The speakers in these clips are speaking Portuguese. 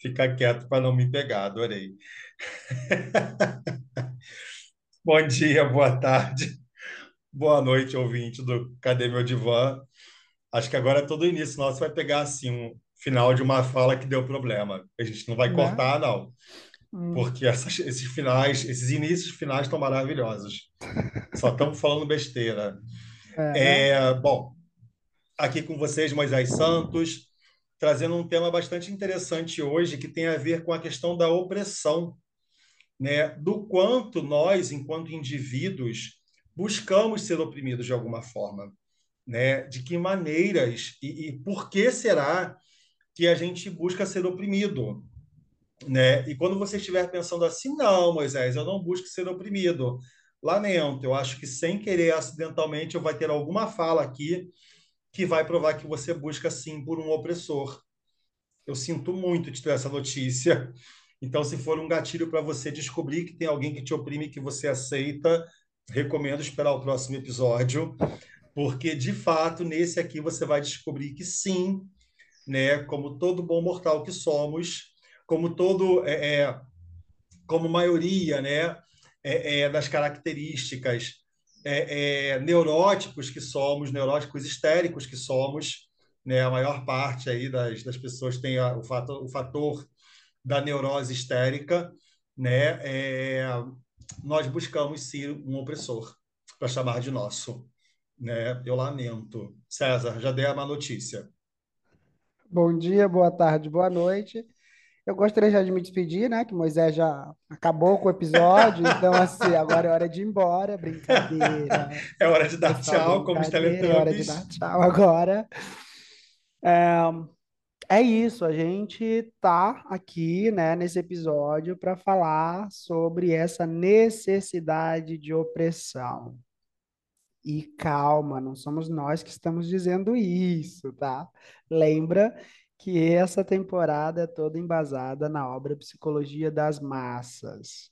Ficar quieto para não me pegar, adorei. Bom dia, boa tarde, boa noite, ouvinte do Cadê Meu Divã? Acho que agora é todo início nosso vai pegar assim um final de uma fala que deu problema. A gente não vai Né? cortar, não, Hum, porque essas- esses finais, esses inícios finais estão maravilhosos. Só estamos falando besteira. é, né? É, bom, aqui com vocês, Moisés Santos, trazendo um tema bastante interessante hoje que tem a ver com a questão da opressão, né? Do quanto nós, enquanto indivíduos, buscamos ser oprimidos de alguma forma, né? De que maneiras e, e por que será que a gente busca ser oprimido, né? E quando você estiver pensando assim, não, Moisés, eu não busco ser oprimido. Lamento, eu acho que sem querer, acidentalmente, eu vai ter alguma fala aqui que vai provar que você busca sim por um opressor. Eu sinto muito de ter essa notícia. Então, se for um gatilho para você descobrir que tem alguém que te oprime que você aceita, recomendo esperar o próximo episódio, porque de fato nesse aqui você vai descobrir que sim, né, como todo bom mortal que somos, como todo é, é, como maioria, né, é, é, das características é, é, neuróticos que somos, neuróticos histéricos que somos, né, a maior parte aí das, das pessoas tem a, o, fator, o fator da neurose histérica, né, é, nós buscamos sim um opressor para chamar de nosso. Né? Eu lamento. César, já dei a má notícia. Bom dia, boa tarde, boa noite. Eu gostaria já de me despedir, né? Que Moisés já acabou com o episódio, então assim, agora é hora de ir embora. Brincadeira. é hora de dar tchau, como os brincadeira, é hora de dar Teletubbies. tchau agora. É isso, a gente tá aqui, né, nesse episódio para falar sobre essa necessidade de opressão. E calma, não somos nós que estamos dizendo isso, tá? Lembra que essa temporada é toda embasada na obra Psicologia das Massas.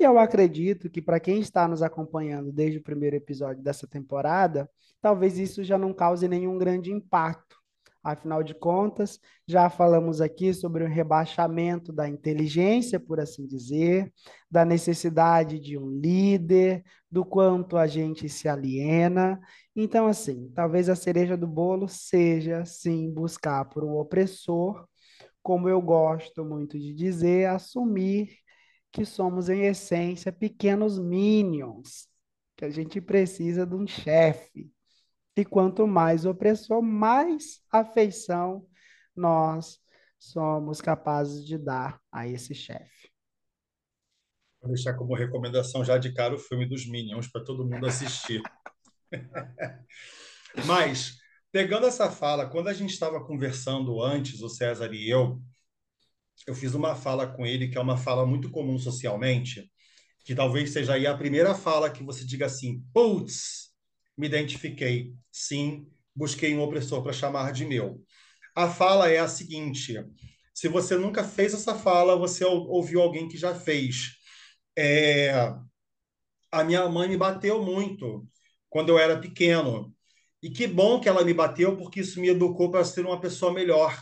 E eu acredito que para quem está nos acompanhando desde o primeiro episódio dessa temporada, talvez isso já não cause nenhum grande impacto. Afinal de contas, já falamos aqui sobre o rebaixamento da inteligência, por assim dizer, da necessidade de um líder, do quanto a gente se aliena. Então, assim, talvez a cereja do bolo seja, sim, buscar por um opressor, como eu gosto muito de dizer, assumir que somos, em essência, pequenos minions, que a gente precisa de um chefe. E quanto mais opressor, mais afeição nós somos capazes de dar a esse chefe. Vou deixar como recomendação já de cara o filme dos Minions para todo mundo assistir. Mas, pegando essa fala, quando a gente estava conversando antes, o César e eu, eu fiz uma fala com ele que é uma fala muito comum socialmente, que talvez seja aí a primeira fala que você diga assim: putz, me identifiquei. Sim, busquei um opressor para chamar de meu. A fala é a seguinte: se você nunca fez essa fala, você ouviu alguém que já fez. É, a minha mãe me bateu muito quando eu era pequeno. E que bom que ela me bateu, porque isso me educou para ser uma pessoa melhor,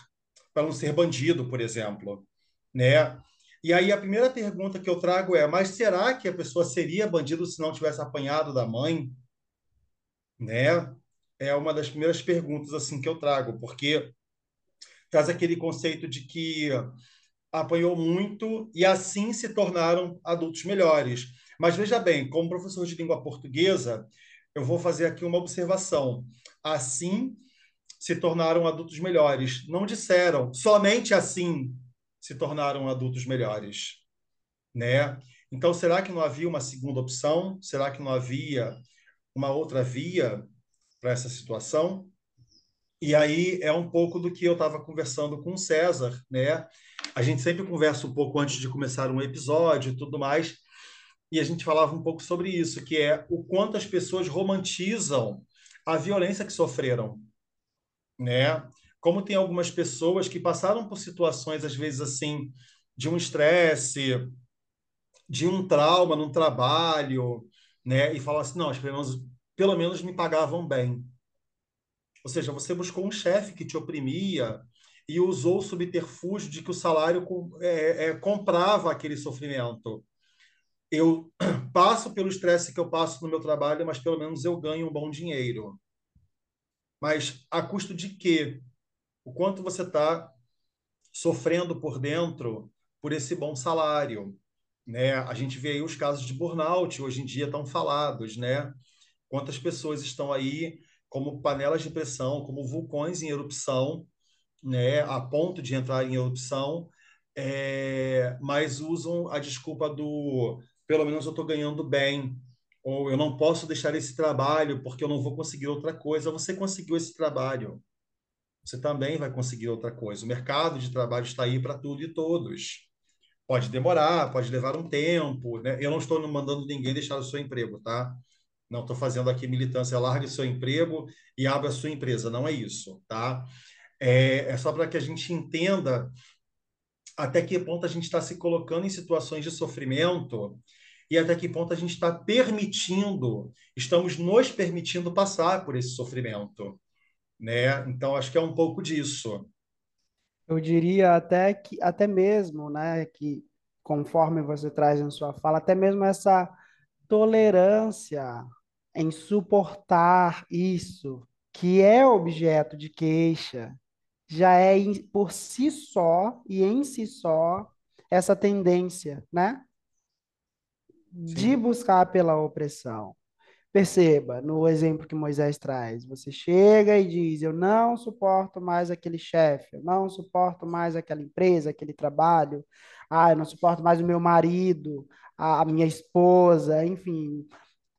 para não ser bandido, por exemplo, né? E aí a primeira pergunta que eu trago é: mas será que a pessoa seria bandido se não tivesse apanhado da mãe, né? É uma das primeiras perguntas assim que eu trago, porque traz aquele conceito de que apanhou muito e assim se tornaram adultos melhores. Mas veja bem, como professor de língua portuguesa, eu vou fazer aqui uma observação. Assim se tornaram adultos melhores. Não disseram, somente assim se tornaram adultos melhores, né? Então, será que não havia uma segunda opção? Será que não havia uma outra via para essa situação? E aí é um pouco do que eu estava conversando com o César, né? A gente sempre conversa um pouco antes de começar um episódio e tudo mais, e a gente falava um pouco sobre isso, que é o quanto as pessoas romantizam a violência que sofreram, né? Como tem algumas pessoas que passaram por situações, às vezes, assim, de um estresse, de um trauma no trabalho, né? E falam assim, não, pelo menos, pelo menos me pagavam bem. Ou seja, você buscou um chefe que te oprimia e usou o subterfúgio de que o salário é, é, comprava aquele sofrimento. Eu passo pelo estresse que eu passo no meu trabalho, mas pelo menos eu ganho um bom dinheiro. Mas a custo de quê? O quanto você está sofrendo por dentro por esse bom salário? Né? A gente vê aí os casos de burnout, hoje em dia estão falados, né? Quantas pessoas estão aí como panelas de pressão, como vulcões em erupção, né, a ponto de entrar em erupção, é, mas usam a desculpa do pelo menos eu estou ganhando bem, ou eu não posso deixar esse trabalho porque eu não vou conseguir outra coisa. Você conseguiu esse trabalho, você também vai conseguir outra coisa. O mercado de trabalho está aí para tudo e todos. Pode demorar, pode levar um tempo. Né? Eu não estou mandando ninguém deixar o seu emprego, tá? Não estou fazendo aqui militância, largue seu emprego e abra sua empresa. Não é isso, tá? É, é só para que a gente entenda até que ponto a gente está se colocando em situações de sofrimento e até que ponto a gente está permitindo, estamos nos permitindo passar por esse sofrimento, né? Então acho que é um pouco disso. Eu diria até que, até mesmo, né, que conforme você traz em sua fala, até mesmo essa tolerância em suportar isso, que é objeto de queixa, já é por si só e em si só essa tendência, né, de Sim. buscar pela opressão. Perceba, no exemplo que Moisés traz, você chega e diz: Eu não suporto mais aquele chefe, eu não suporto mais aquela empresa, aquele trabalho, ah, eu não suporto mais o meu marido, a, minha esposa, enfim.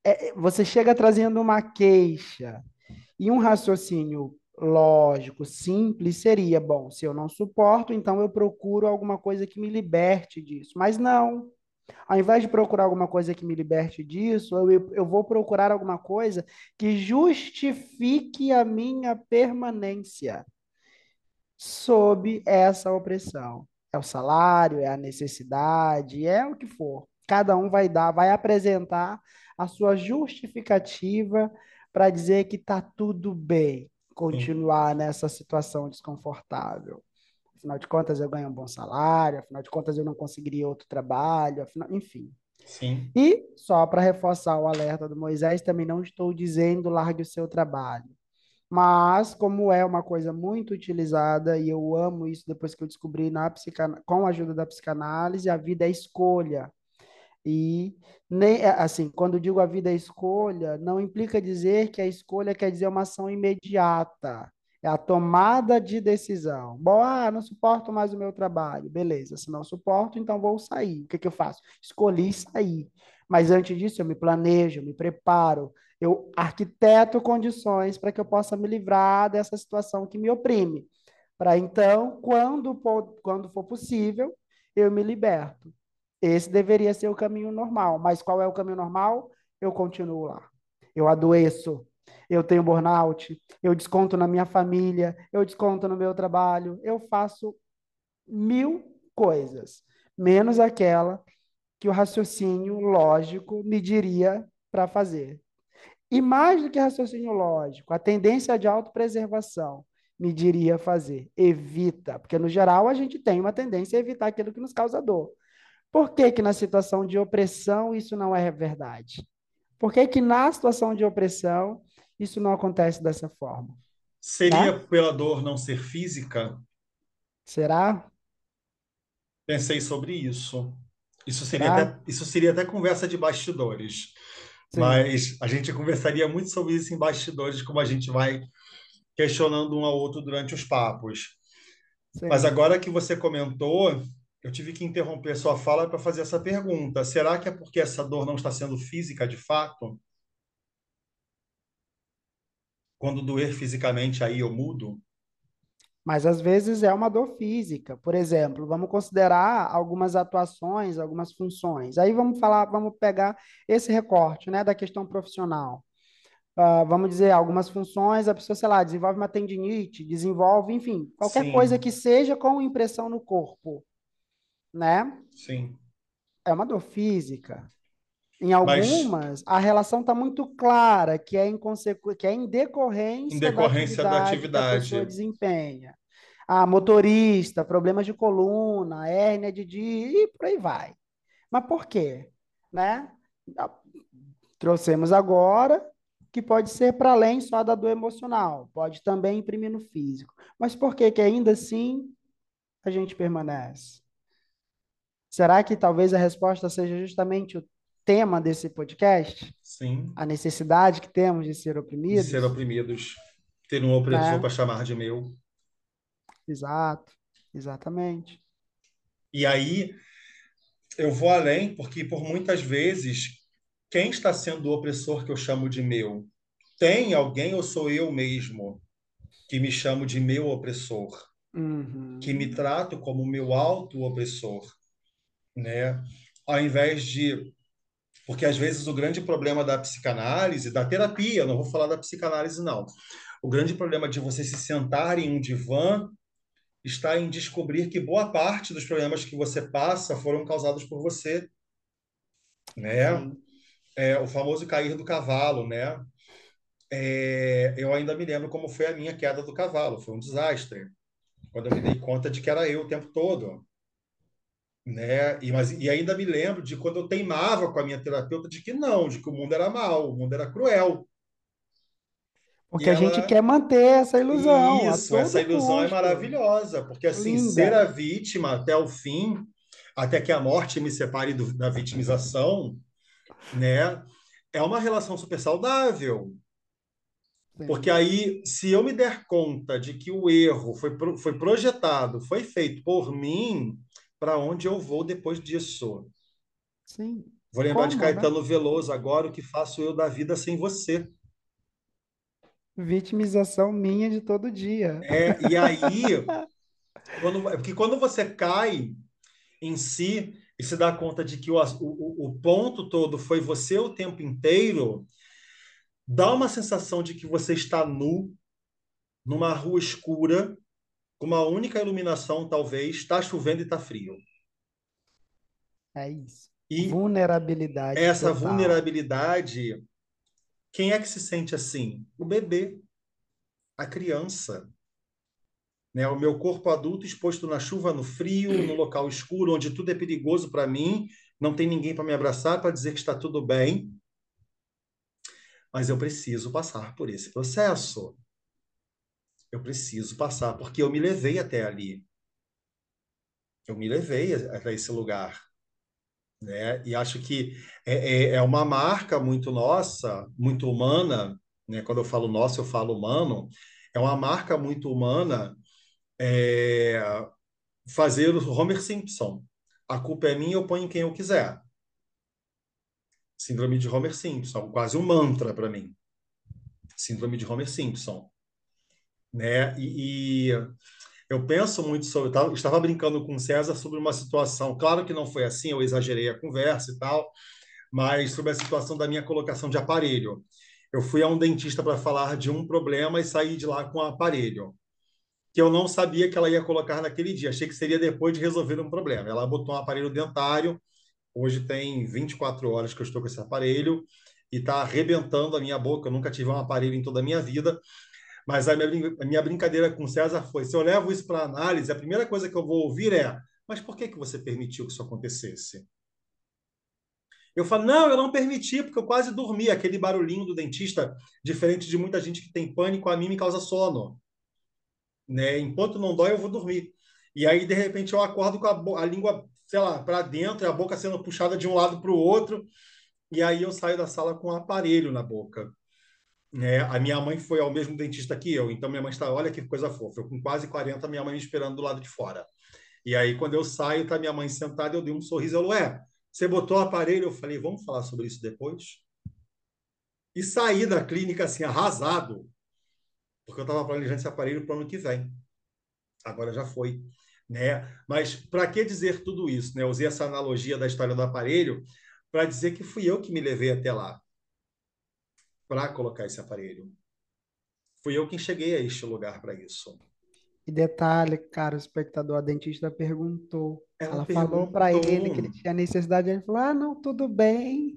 É, é, você chega trazendo uma queixa e um raciocínio lógico, simples, seria: bom, se eu não suporto, então eu procuro alguma coisa que me liberte disso. Mas não. Ao invés de procurar alguma coisa que me liberte disso, eu, eu vou procurar alguma coisa que justifique a minha permanência sob essa opressão. É o salário, é a necessidade, é o que for. Cada um vai dar, vai apresentar a sua justificativa para dizer que está tudo bem continuar Sim. nessa situação desconfortável afinal de contas eu ganho um bom salário, afinal de contas eu não conseguiria outro trabalho, afinal, enfim. Sim. E só para reforçar o alerta do Moisés, também não estou dizendo largue o seu trabalho. Mas, como é uma coisa muito utilizada, e eu amo isso depois que eu descobri na psican... com a ajuda da psicanálise, a vida é escolha. E, nem, assim, quando digo a vida é escolha, não implica dizer que a escolha quer dizer uma ação imediata. É a tomada de decisão. Bom, ah, não suporto mais o meu trabalho. Beleza, se não suporto, então vou sair. O que, que eu faço? Escolhi sair. Mas antes disso, eu me planejo, eu me preparo, eu arquiteto condições para que eu possa me livrar dessa situação que me oprime. Para então, quando, quando for possível, eu me liberto. Esse deveria ser o caminho normal. Mas qual é o caminho normal? Eu continuo lá. Eu adoeço, eu tenho burnout, eu desconto na minha família, eu desconto no meu trabalho, eu faço mil coisas, menos aquela que o raciocínio lógico me diria para fazer. E mais do que raciocínio lógico, a tendência de autopreservação me diria fazer. Evita, porque no geral a gente tem uma tendência a evitar aquilo que nos causa dor. Por que, que na situação de opressão isso não é verdade? Por que, que na situação de opressão isso não acontece dessa forma. Seria tá? pela dor não ser física? Será? Pensei sobre isso. Isso seria, até, isso seria até conversa de bastidores. Sim. Mas a gente conversaria muito sobre isso em bastidores, como a gente vai questionando um ao outro durante os papos. Sim. Mas agora que você comentou, eu tive que interromper sua fala para fazer essa pergunta. Será que é porque essa dor não está sendo física de fato? Quando doer fisicamente, aí eu mudo? Mas às vezes é uma dor física. Por exemplo, vamos considerar algumas atuações, algumas funções. Aí vamos falar, vamos pegar esse recorte, né, da questão profissional. Uh, vamos dizer, algumas funções, a pessoa, sei lá, desenvolve uma tendinite, desenvolve, enfim, qualquer Sim. coisa que seja com impressão no corpo, né? Sim. É uma dor física. Em algumas, Mas, a relação está muito clara, que é em, consequ... que é em decorrência, em decorrência da atividade, da atividade. que a pessoa desempenha. Ah, motorista, problemas de coluna, hérnia de disco, e por aí vai. Mas por quê? Né? Trouxemos agora que pode ser para além só da dor emocional, pode também imprimir no físico. Mas por que que ainda assim a gente permanece? Será que talvez a resposta seja justamente o tema desse podcast? Sim. A necessidade que temos de ser oprimidos? De ser oprimidos. Ter um opressor É. para chamar de meu. Exato, exatamente. E aí eu vou além, porque por muitas vezes, quem está sendo o opressor que eu chamo de meu? Tem alguém ou sou eu mesmo que me chamo de meu opressor, Uhum. que me trato como meu auto-opressor, né? Ao invés de. Porque às vezes o grande problema da psicanálise, da terapia, não vou falar da psicanálise, não. O grande problema de você se sentar em um divã está em descobrir que boa parte dos problemas que você passa foram causados por você, né? É, o famoso cair do cavalo, né? É, eu ainda me lembro como foi a minha queda do cavalo, foi um desastre. Quando eu me dei conta de que era eu o tempo todo, né? E, mas, e ainda me lembro de quando eu teimava com a minha terapeuta de que não, de que o mundo era mau, o mundo era cruel. E Porque a gente ela quer manter essa ilusão a Isso, essa ilusão é custo. maravilhosa, porque assim, Linda. ser a vítima até o fim, até que a morte me separe do- da vitimização, né, é uma relação super saudável. Sim. Porque aí, se eu me der conta de que o erro foi, pro- foi projetado, foi feito por mim, para onde eu vou depois disso? Sim. Vou lembrar de Como, né? Caetano Veloso agora, o que faço eu da vida sem você? Vitimização minha de todo dia. É, e aí, quando, porque quando você cai em si e se dá conta de que o, o o ponto todo foi você o tempo inteiro, dá uma sensação de que você está nu, numa rua escura, com uma única iluminação, talvez, está chovendo e está frio. É isso. E Vulnerabilidade essa total. vulnerabilidade, quem é que se sente assim? O bebê, a criança. Né? O meu corpo adulto exposto na chuva, no frio, no local escuro, onde tudo é perigoso para mim, não tem ninguém para me abraçar, para dizer que está tudo bem. Mas eu preciso passar por esse processo. Eu preciso passar, porque eu me levei até ali. Eu me levei até esse lugar. Né? E acho que é, é, é uma marca muito nossa, muito humana, né? Quando eu falo nossa, eu falo humano. É uma marca muito humana é, fazer o Homer Simpson. A culpa é minha, eu ponho em quem eu quiser. Síndrome de Homer Simpson, quase um mantra para mim. Síndrome de Homer Simpson. Né? E, e eu penso muito sobre. Tava- estava brincando com o César sobre uma situação. Claro que não foi assim, eu exagerei a conversa e tal, mas sobre a situação da minha colocação de aparelho. Eu fui a um dentista para falar de um problema e saí de lá com o aparelho, que eu não sabia que ela ia colocar naquele dia. Achei que seria depois de resolver um problema. Ela botou um aparelho dentário. Hoje tem 24 horas que eu estou com esse aparelho e está arrebentando a minha boca. Eu nunca tive um aparelho em toda a minha vida. Mas a minha, a minha brincadeira com o César foi: se eu levo isso para análise, a primeira coisa que eu vou ouvir é: mas por que que você permitiu que isso acontecesse? Eu falo: não, eu não permiti, porque eu quase dormi. Aquele barulhinho do dentista, diferente de muita gente que tem pânico, a mim me causa sono. Né? Enquanto não dói, eu vou dormir. E aí, de repente, eu acordo com a, a língua, sei lá, para dentro, a boca sendo puxada de um lado para o outro. E aí eu saio da sala com um aparelho na boca né? A minha mãe foi ao mesmo dentista que eu, então minha mãe está, olha que coisa fofa. Eu com quase 40, minha mãe me esperando do lado de fora. E aí, quando eu saio, tá minha mãe sentada, eu dei um sorriso, ela, ué, você botou o aparelho? Eu falei, vamos falar sobre isso depois? E saí da clínica assim, arrasado, porque eu estava planejando esse aparelho para o ano que vem. Agora já foi. Né? Mas para que dizer tudo isso? Né? Eu usei essa analogia da história do aparelho para dizer que fui eu que me levei até lá para colocar esse aparelho. Fui eu quem cheguei a este lugar para isso. E detalhe, cara, o espectador, a dentista perguntou. Ela Ela falou para perguntou. ele que ele tinha necessidade, ele falou: "Ah, não, tudo bem".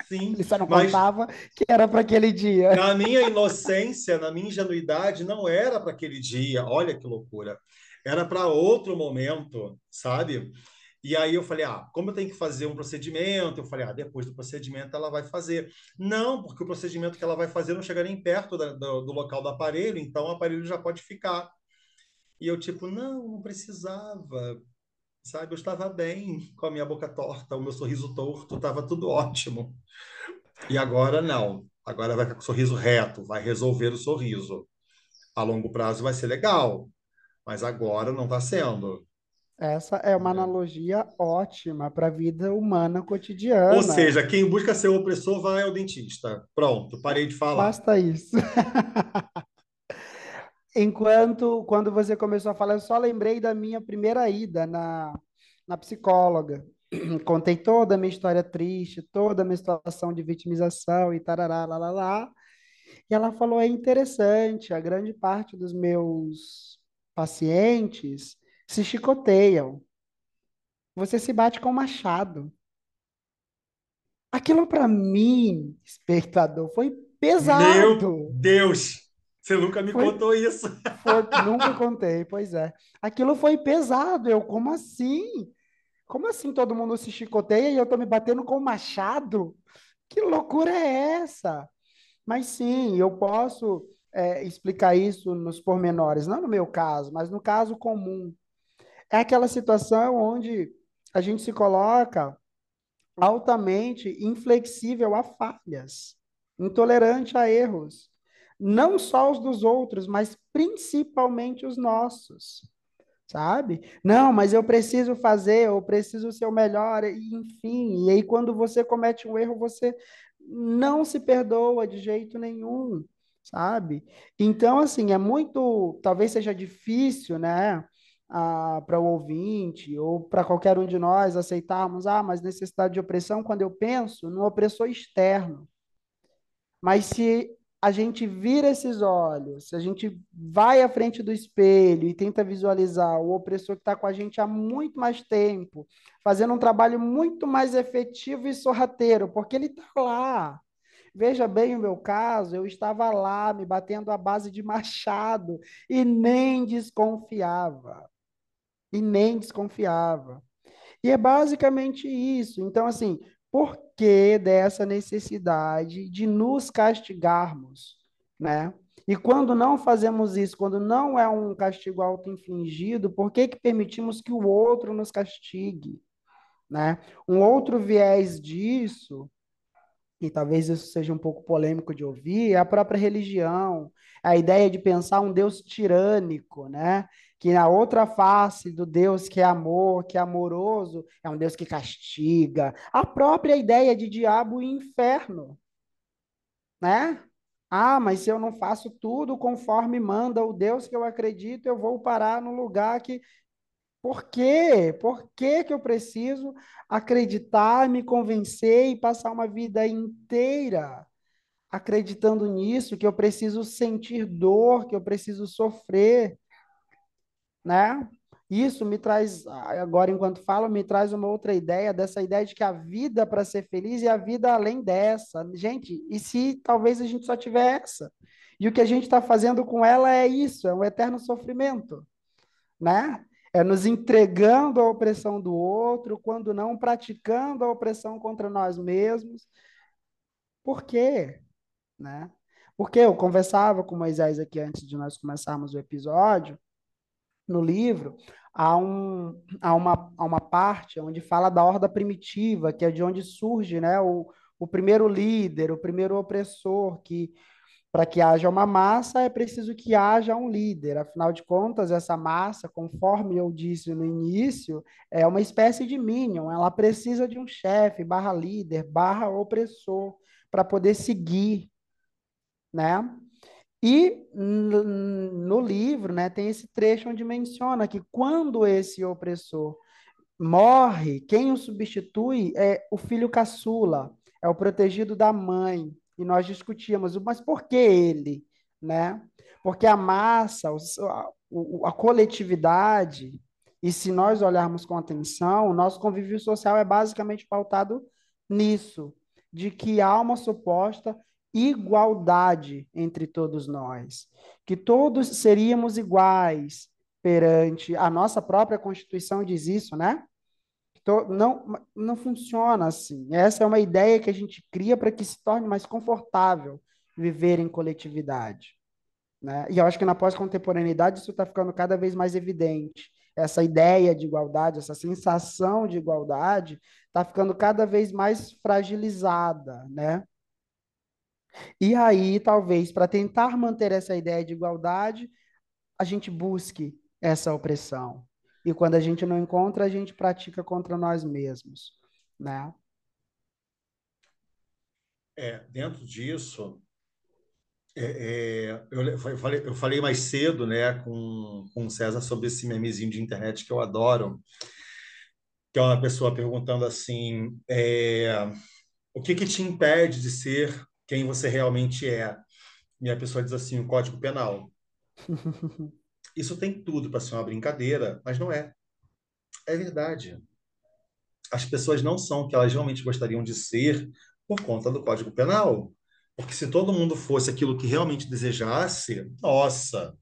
Sim, Ele só não mas contava que era para aquele dia. na minha inocência, na minha ingenuidade, não era para aquele dia. Olha que loucura. Era para outro momento, sabe? E aí eu falei, ah, como eu tenho que fazer um procedimento, eu falei, ah, depois do procedimento ela vai fazer. Não, porque o procedimento que ela vai fazer não chega nem perto da- do, do local do aparelho, então o aparelho já pode ficar. E eu, tipo, não, não precisava, sabe? Eu estava bem com a minha boca torta, o meu sorriso torto, estava tudo ótimo. E agora não. Agora vai ficar com o sorriso reto, vai resolver o sorriso. A longo prazo vai ser legal, mas agora não está sendo. Essa é uma entendeu? analogia ótima para a vida humana Ou cotidiana. seja, quem busca ser opressor vai ao dentista. Pronto, parei de falar. Basta isso. Enquanto, quando você começou a falar, eu só lembrei da minha primeira ida na, na psicóloga. Contei toda a minha história triste, toda a minha situação de vitimização e tarará, lá, lá, lá. E ela falou: é interessante, a grande parte dos meus pacientes se chicoteiam. Você se bate com um machado. Aquilo para mim, espectador, foi Meu pesado. Deus, você nunca me Foi, contou isso. foi, nunca contei, pois é. Aquilo foi pesado. Eu, como assim? Como assim todo mundo se chicoteia e eu tô me batendo com um machado? Que loucura é essa? Mas sim, eu posso é, explicar isso nos pormenores, não no meu caso, mas no caso comum. É aquela situação onde a gente se coloca altamente inflexível a falhas, intolerante a erros, não só os dos outros, mas principalmente os nossos, sabe? Não, mas eu preciso fazer, eu preciso ser o melhor, enfim. E aí, quando você comete um erro, você não se perdoa de jeito nenhum, sabe? Então, assim, é muito, talvez seja difícil, né? Para o ouvinte ou para qualquer um de nós aceitarmos, ah, mas necessidade de opressão, quando eu penso no opressor externo. Mas se a gente vira esses olhos, se a gente vai à frente do espelho e tenta visualizar o opressor que está com a gente há muito mais tempo, fazendo um trabalho muito mais efetivo e sorrateiro, porque ele está lá. Veja bem o meu caso, eu estava lá me batendo à base de machado e nem desconfiava. E nem desconfiava. E é basicamente isso. Então, assim, por que dessa necessidade de nos castigarmos, né? E quando não fazemos isso, quando não é um castigo auto-infligido, por que que permitimos que o outro nos castigue, né? Um outro viés disso e talvez isso seja um pouco polêmico de ouvir, é a própria religião, a ideia de pensar um Deus tirânico, né? Que na outra face do Deus que é amor, que é amoroso, é um Deus que castiga. A própria ideia de diabo e inferno, né? Ah, mas se eu não faço tudo conforme manda o Deus que eu acredito, eu vou parar no lugar que por quê? Por que que eu preciso acreditar, me convencer e passar uma vida inteira acreditando nisso, que eu preciso sentir dor, que eu preciso sofrer, né? Isso me traz, agora enquanto falo, me traz uma outra ideia, dessa ideia de que a vida para ser feliz e a vida além dessa. Gente, e se talvez a gente só tiver essa? E o que a gente está fazendo com ela é isso, é um eterno sofrimento né? É nos entregando à opressão do outro, quando não praticando a opressão contra nós mesmos. Por quê? Né? Porque eu conversava com Moisés aqui antes de nós começarmos o episódio, no livro, há, um, há, uma, há uma parte onde fala da horda primitiva, que é de onde surge né, o, o primeiro líder, o primeiro opressor, que para que haja uma massa, é preciso que haja um líder. Afinal de contas, essa massa, conforme eu disse no início, é uma espécie de minion. Ela precisa de um chefe, barra líder, barra opressor, para poder seguir, né? E no livro, né, tem esse trecho onde menciona que quando esse opressor morre, quem o substitui é o filho caçula, é o protegido da mãe. E nós discutíamos, mas por que ele? Né? Porque a massa, a, a coletividade, e se nós olharmos com atenção, o nosso convívio social é basicamente pautado nisso. de que há uma suposta igualdade entre todos nós, que todos seríamos iguais perante a nossa própria Constituição diz isso, né? Não, não funciona assim. Essa é uma ideia que a gente cria para que se torne mais confortável viver em coletividade. Né? E eu acho que na pós-contemporaneidade isso está ficando cada vez mais evidente. Essa ideia de igualdade, essa sensação de igualdade, está ficando cada vez mais fragilizada, né? E aí, talvez, para tentar manter essa ideia de igualdade, a gente busque essa opressão. E quando a gente não encontra, a gente pratica contra nós mesmos, né? É, dentro disso, é, é, eu, falei, eu falei mais cedo né, com, com o César sobre esse memezinho de internet que eu adoro, que é uma pessoa perguntando assim, é, o que, que te impede de ser quem você realmente é? E a pessoa diz assim, o Código Penal. Isso tem tudo para ser uma brincadeira, mas não é. É verdade. As pessoas não são o que elas realmente gostariam de ser por conta do Código Penal. Porque se todo mundo fosse aquilo que realmente desejasse, nossa,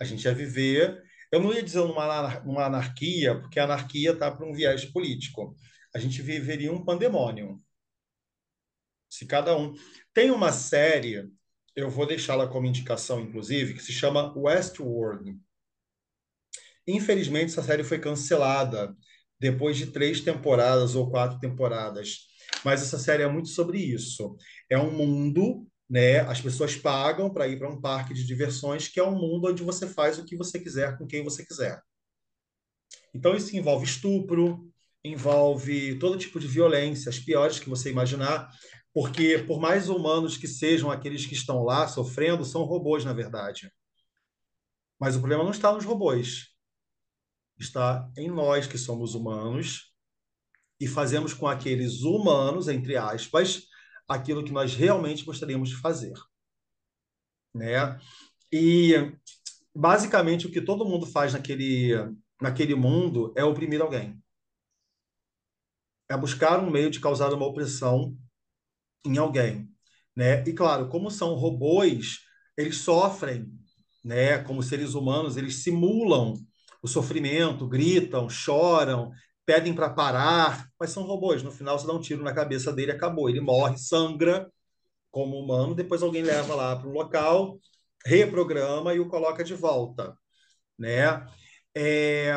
a gente ia viver. Eu não ia dizer numa, numa anarquia, porque a anarquia está para um viés político. A gente viveria um pandemônio. Se cada um. Tem uma série, eu vou deixá-la como indicação, inclusive, que se chama Westworld. Infelizmente, essa série foi cancelada depois de três temporadas ou quatro temporadas. Mas essa série é muito sobre isso. É um mundo, né? As pessoas pagam para ir para um parque de diversões, que é um mundo onde você faz o que você quiser com quem você quiser. Então isso envolve estupro, envolve todo tipo de violência, as piores que você imaginar, porque por mais humanos que sejam aqueles que estão lá sofrendo, são robôs na verdade. Mas o problema não está nos robôs. Está em nós que somos humanos e fazemos com aqueles humanos, entre aspas, aquilo que nós realmente gostaríamos de fazer. Né? E, basicamente, o que todo mundo faz naquele, naquele mundo é oprimir alguém. É buscar um meio de causar uma opressão em alguém. Né? E, claro, como são robôs, eles sofrem, né? como seres humanos, eles simulam o sofrimento, gritam, choram, pedem para parar, mas são robôs. No final, você dá um tiro na cabeça dele, acabou. Ele morre, sangra como humano, depois alguém leva lá para o local, reprograma e o coloca de volta, né? É...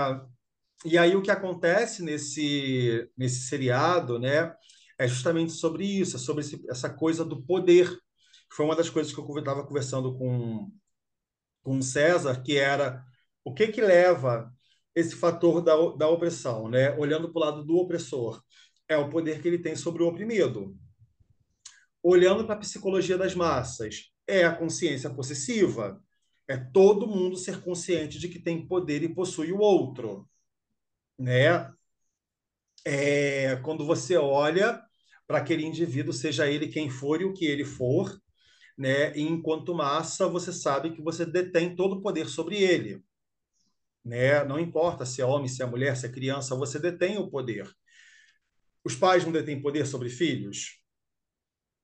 E aí o que acontece nesse nesse seriado, né, é justamente sobre isso, é sobre esse, essa coisa do poder. Foi uma das coisas que eu estava conversando com com César, que era o que que leva esse fator da, da opressão, né? olhando para o lado do opressor, é o poder que ele tem sobre o oprimido. Olhando para a psicologia das massas, é a consciência possessiva. É todo mundo ser consciente de que tem poder e possui o outro. Né? É, quando você olha para aquele indivíduo, seja ele quem for e o que ele for, né? E enquanto massa, você sabe que você detém todo o poder sobre ele né? Não importa se é homem, se é mulher, se é criança, você detém o poder. Os pais não detêm poder sobre filhos?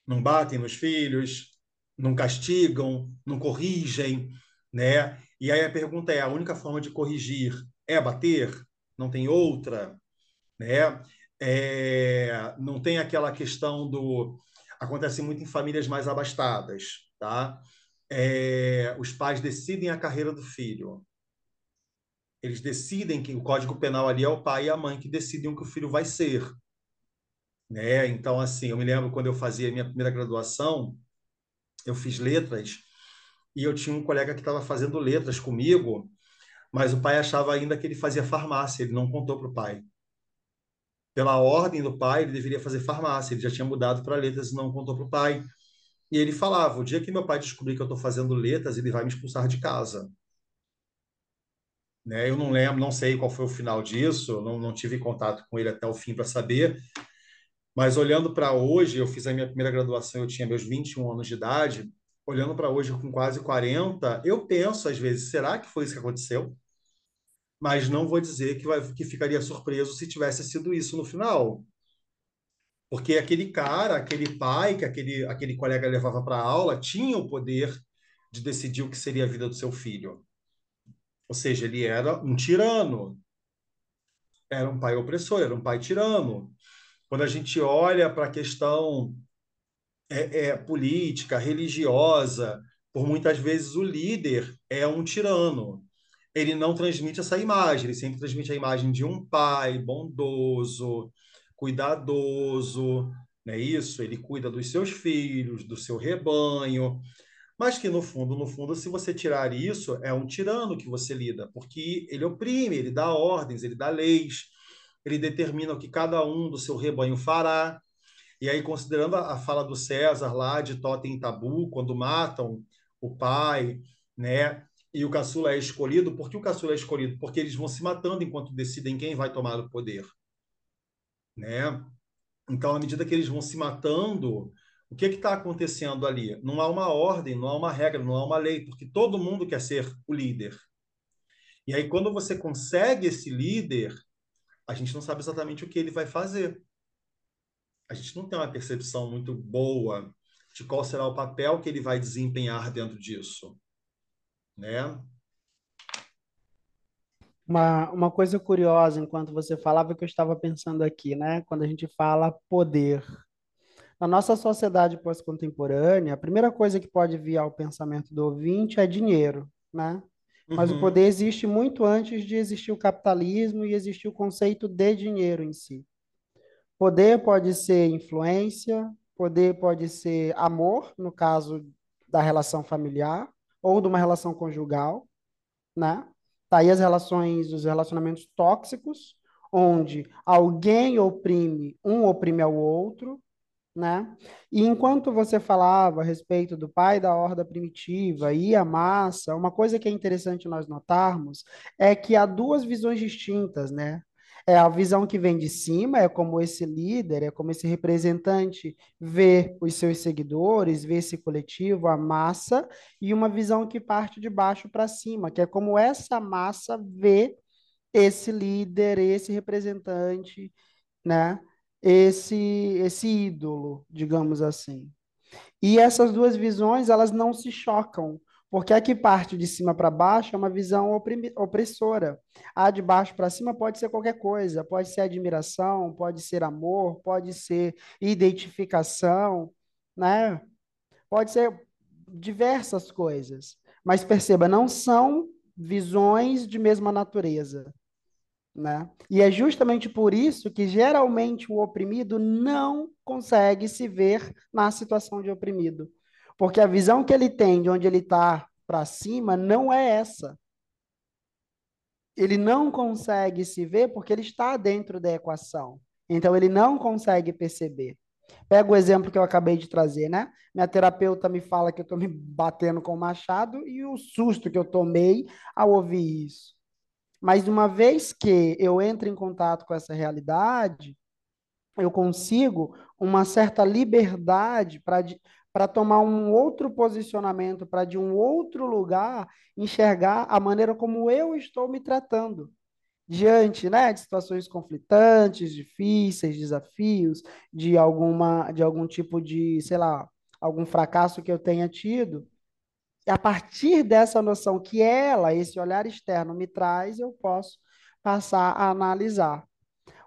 Não batem nos filhos, não castigam, não corrigem, né? E aí a pergunta é: a única forma de corrigir é bater? Não tem outra, né? É, não tem aquela questão do acontece muito em famílias mais abastadas, tá? É, os pais decidem a carreira do filho. Eles decidem que o Código Penal ali é o pai e a mãe que decidem o que o filho vai ser. Né? Então, assim, eu me lembro quando eu fazia minha primeira graduação, eu fiz letras e eu tinha um colega que estava fazendo letras comigo, mas o pai achava ainda que ele fazia farmácia, ele não contou para o pai. Pela ordem do pai, ele deveria fazer farmácia, ele já tinha mudado para letras e não contou para o pai. E ele falava: o dia que meu pai descobrir que eu estou fazendo letras, ele vai me expulsar de casa. Né? Eu não lembro, não sei qual foi o final disso, não, não tive contato com ele até o fim para saber, mas olhando para hoje, eu fiz a minha primeira graduação, eu tinha meus 21 anos de idade, olhando para hoje com quase 40, eu penso às vezes, será que foi isso que aconteceu? Mas não vou dizer que, vai, que ficaria surpreso se tivesse sido isso no final. Porque aquele cara, aquele pai que aquele, aquele colega levava para a aula, tinha o poder de decidir o que seria a vida do seu filho. Ou seja, ele era um tirano. Era um pai opressor, era um pai tirano. Quando a gente olha para a questão é, é, política, religiosa, por muitas vezes o líder é um tirano. Ele não transmite essa imagem, ele sempre transmite a imagem de um pai bondoso, cuidadoso, não é isso? Ele cuida dos seus filhos, do seu rebanho, mas que no fundo, no fundo, se você tirar isso, é um tirano que você lida, porque ele oprime, ele dá ordens, ele dá leis, ele determina o que cada um do seu rebanho fará. E aí, considerando a, fala do César lá de Totem e Tabu, quando matam o pai, né? E o caçula é escolhido, por que o caçula é escolhido? Porque eles vão se matando enquanto decidem quem vai tomar o poder, né? Então, à medida que eles vão se matando, o que está acontecendo ali? Não há uma ordem, não há uma regra, não há uma lei, porque todo mundo quer ser o líder. E aí, quando você consegue esse líder, a gente não sabe exatamente o que ele vai fazer a gente não tem uma percepção muito boa de qual será o papel que ele vai desempenhar dentro disso, né? Uma, uma coisa curiosa, enquanto você falava, que eu estava pensando aqui, né? Quando a gente fala poder. Na nossa sociedade pós-contemporânea, a primeira coisa que pode vir ao pensamento do ouvinte é dinheiro, né? Mas uhum. o poder existe muito antes de existir o capitalismo e existir o conceito de dinheiro em si. Poder pode ser influência, poder pode ser amor, no caso da relação familiar, ou de uma relação conjugal, né? Tá aí as relações, os relacionamentos tóxicos, onde alguém oprime, um oprime ao outro, né? E enquanto você falava a respeito do pai da horda primitiva e a massa, uma coisa que é interessante nós notarmos é que há duas visões distintas, né? É a visão que vem de cima, é como esse líder, é como esse representante vê os seus seguidores, vê esse coletivo, a massa, e uma visão que parte de baixo para cima, que é como essa massa vê esse líder, esse representante, né? Esse esse ídolo, digamos assim. E essas duas visões, elas não se chocam, porque a que parte de cima para baixo é uma visão opressora. A de baixo para cima pode ser qualquer coisa, pode ser admiração, pode ser amor, pode ser identificação, né? Pode ser diversas coisas. Mas perceba, não são visões de mesma natureza. Né? E é justamente por isso que geralmente o oprimido não consegue se ver na situação de oprimido. Porque a visão que ele tem de onde ele está para cima não é essa. Ele não consegue se ver porque ele está dentro da equação. Então ele não consegue perceber. Pega o exemplo que eu acabei de trazer, né? Minha terapeuta me fala que eu estou me batendo com o machado e o susto que eu tomei ao ouvir isso. Mas uma vez que eu entro em contato com essa realidade, eu consigo uma certa liberdade para tomar um outro posicionamento, para de um outro lugar enxergar a maneira como eu estou me tratando diante, né, de situações conflitantes, difíceis, desafios, de alguma de algum tipo de, sei lá, algum fracasso que eu tenha tido. A partir dessa noção que ela, esse olhar externo me traz, eu posso passar a analisar.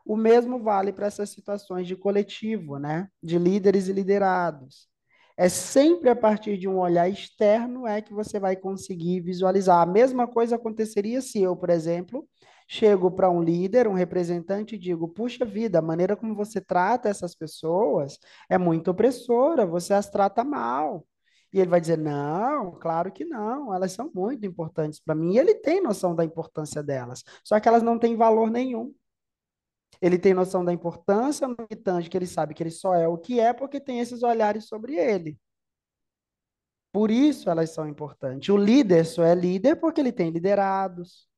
O mesmo vale para essas situações de coletivo, né? De líderes e liderados. É sempre a partir de um olhar externo é que você vai conseguir visualizar. A mesma coisa aconteceria se eu, por exemplo, chego para um líder, um representante e digo: puxa vida, a maneira como você trata essas pessoas é muito opressora, você as trata mal. E ele vai dizer: não, claro que não, elas são muito importantes para mim. E ele tem noção da importância delas, só que elas não têm valor nenhum. Ele tem noção da importância no militante, que ele sabe que ele só é o que é porque tem esses olhares sobre ele. Por isso elas são importantes. O líder só é líder porque ele tem liderados.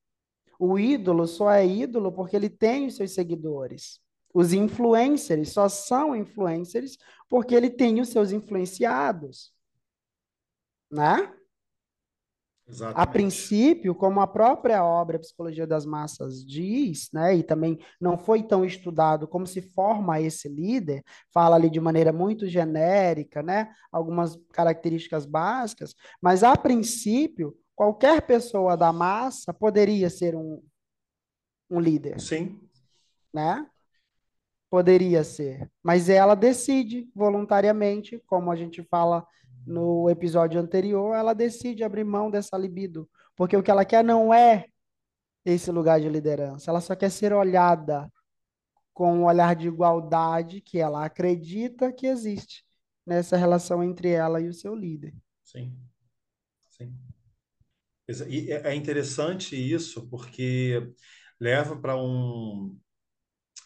O ídolo só é ídolo porque ele tem os seus seguidores. Os influencers só são influencers porque ele tem os seus influenciados. Né? A princípio, como a própria obra Psicologia das Massas diz, né, e também não foi tão estudado como se forma esse líder, fala ali de maneira muito genérica, né, algumas características básicas, mas a princípio, qualquer pessoa da massa poderia ser um, um líder. Sim. Né? Poderia ser, mas ela decide voluntariamente, como a gente fala no episódio anterior, ela decide abrir mão dessa libido, porque o que ela quer não é esse lugar de liderança, ela só quer ser olhada com um olhar de igualdade que ela acredita que existe nessa relação entre ela e o seu líder. Sim. Sim. E é, é interessante isso, porque leva para um,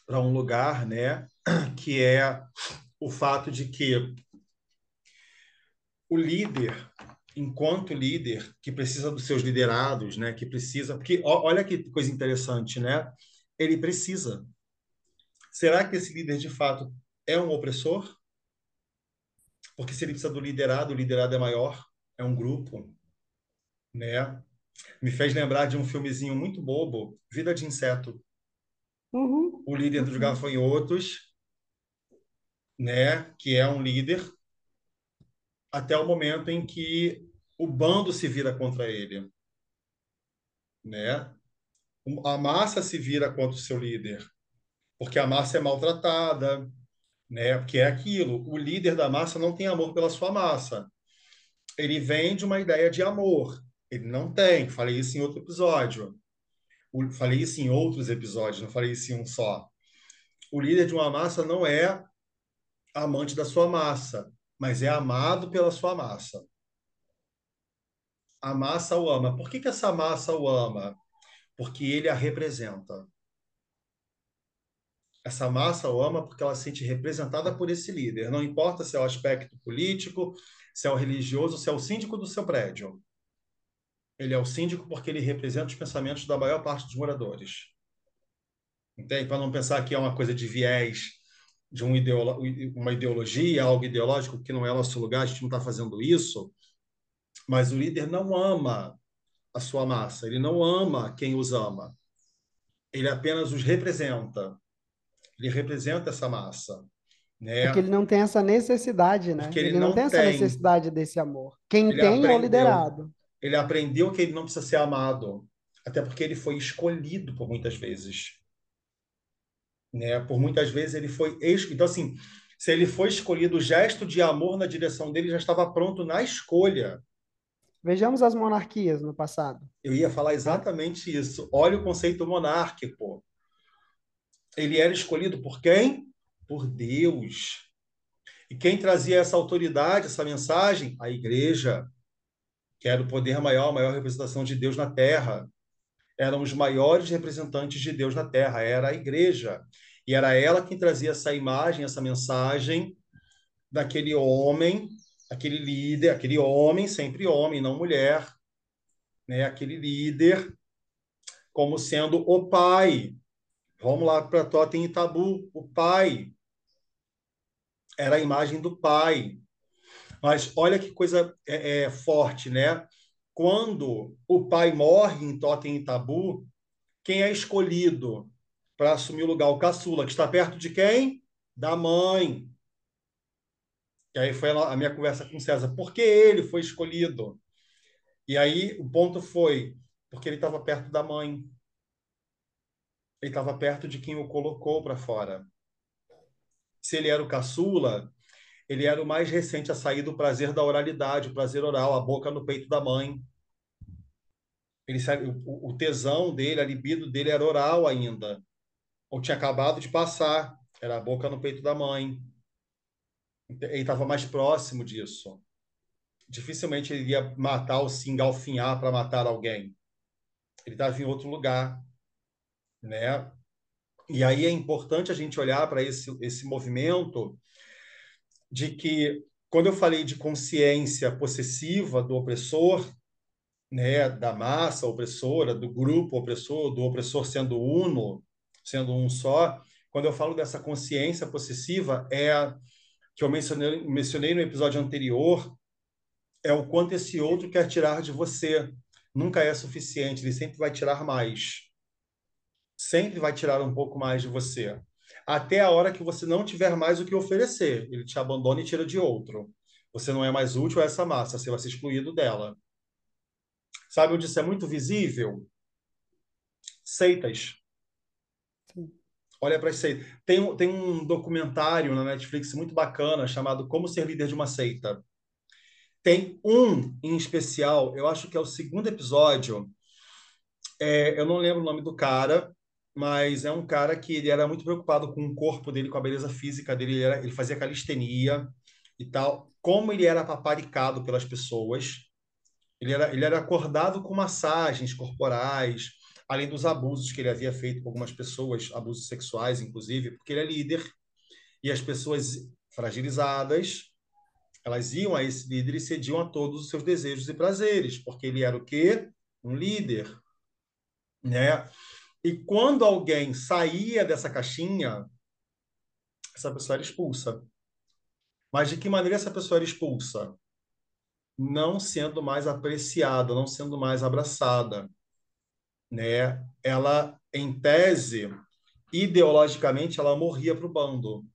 para um lugar né, que é o fato de que o líder, enquanto líder, que precisa dos seus liderados, né, que precisa. Porque olha que coisa interessante, né? Ele precisa. Será que esse líder de fato é um opressor? Porque se ele precisa do liderado, o liderado é maior, é um grupo, né? Me fez lembrar de um filmezinho muito bobo, Vida de Inseto. Uhum. O líder dos gafanhotos, né? Que é um líder até o momento em que o bando se vira contra ele, né? A massa se vira contra o seu líder, porque a massa é maltratada, né? Porque é aquilo, o líder da massa não tem amor pela sua massa. Ele vende uma ideia de amor, ele não tem. Falei isso em outro episódio. Falei isso em outros episódios, não falei isso em um só. O líder de uma massa não é amante da sua massa mas é amado pela sua massa. A massa o ama. Por que, que essa massa o ama? Porque ele a representa. Essa massa o ama porque ela se sente representada por esse líder. Não importa se é o aspecto político, se é o religioso, se é o síndico do seu prédio. Ele é o síndico porque ele representa os pensamentos da maior parte dos moradores. Para não pensar que é uma coisa de viés de um ideolo uma ideologia, algo ideológico que não é nosso lugar, a gente não está fazendo isso, mas o líder não ama a sua massa, ele não ama quem os ama, ele apenas os representa, ele representa essa massa. Né? Porque ele não tem essa necessidade, né? Porque ele, ele não, não tem, tem essa necessidade desse amor. Quem ele tem aprendeu, é o liderado. Ele aprendeu que ele não precisa ser amado, até porque ele foi escolhido por muitas vezes né? Por muitas vezes ele foi então assim, se ele foi escolhido, o gesto de amor na direção dele já estava pronto na escolha. Vejamos as monarquias no passado. Eu ia falar exatamente isso. Olha o conceito monárquico. Ele era escolhido por quem? Por Deus. E quem trazia essa autoridade, essa mensagem? A igreja, que era o poder maior, a maior representação de Deus na terra eram os maiores representantes de Deus na Terra, era a igreja. E era ela quem trazia essa imagem, essa mensagem daquele homem, aquele líder, aquele homem, sempre homem, não mulher, né? aquele líder, como sendo o pai. Vamos lá para Totem e Tabu, o pai. Era a imagem do pai. Mas olha que coisa é, é forte, né? Quando o pai morre em Totem Tabu, quem é escolhido para assumir o lugar? O caçula, que está perto de quem? Da mãe. E aí foi a minha conversa com César. Por que ele foi escolhido? E aí o ponto foi porque ele estava perto da mãe. Ele estava perto de quem o colocou para fora. Se ele era o caçula, ele era o mais recente a sair do prazer da oralidade, o prazer oral, a boca no peito da mãe. Ele, o, tesão dele, a libido dele era oral ainda. Ou tinha acabado de passar, era a boca no peito da mãe. Ele estava mais próximo disso. Dificilmente ele ia matar ou se engalfinhar para matar alguém. Ele estava em outro lugar, né? E aí é importante a gente olhar para esse, esse movimento de que, quando eu falei de consciência possessiva do opressor, né, da massa opressora, do grupo opressor, do opressor sendo uno, sendo um só, quando eu falo dessa consciência possessiva, é que eu mencionei, mencionei no episódio anterior, é o quanto esse outro quer tirar de você. nunca é suficiente, ele sempre vai tirar mais. Sempre vai tirar um pouco mais de você. Até a hora que você não tiver mais o que oferecer. Ele te abandona e tira de outro. Você não é mais útil a essa massa, você vai ser excluído dela. Sabe onde isso é muito visível? Seitas. Olha para as seitas. Tem, tem um documentário na Netflix muito bacana chamado Como Ser Líder de uma Seita. Tem um em especial, eu acho que é o segundo episódio. É, eu não lembro o nome do cara, mas é um cara que ele era muito preocupado com o corpo dele, com a beleza física dele. Ele, era, ele fazia calistenia e tal. Como ele era paparicado pelas pessoas. Ele era, ele era acordado com massagens corporais, além dos abusos que ele havia feito com algumas pessoas, abusos sexuais, inclusive, porque ele é líder. E as pessoas fragilizadas elas iam a esse líder e cediam a todos os seus desejos e prazeres, porque ele era o quê? Um líder, né? E quando alguém saía dessa caixinha, essa pessoa era expulsa. Mas de que maneira essa pessoa era expulsa? Não sendo mais apreciada, não sendo mais abraçada, né? Ela, em tese, ideologicamente, ela morria para o bando.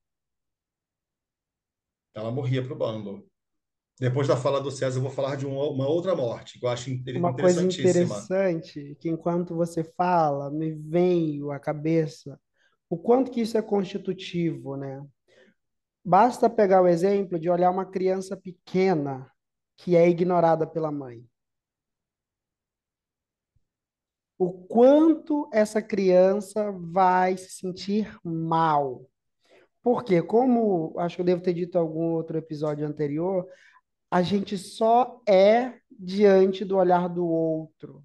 Ela morria para o bando. Depois da fala do César, eu vou falar de uma, outra morte, que eu acho Uma coisa interessante, que enquanto você fala, me veio à cabeça o quanto que isso é constitutivo, né? Basta pegar o exemplo de olhar uma criança pequena que é ignorada pela mãe. O quanto essa criança vai se sentir mal porque, como acho que eu devo ter dito em algum outro episódio anterior, a gente só é diante do olhar do outro.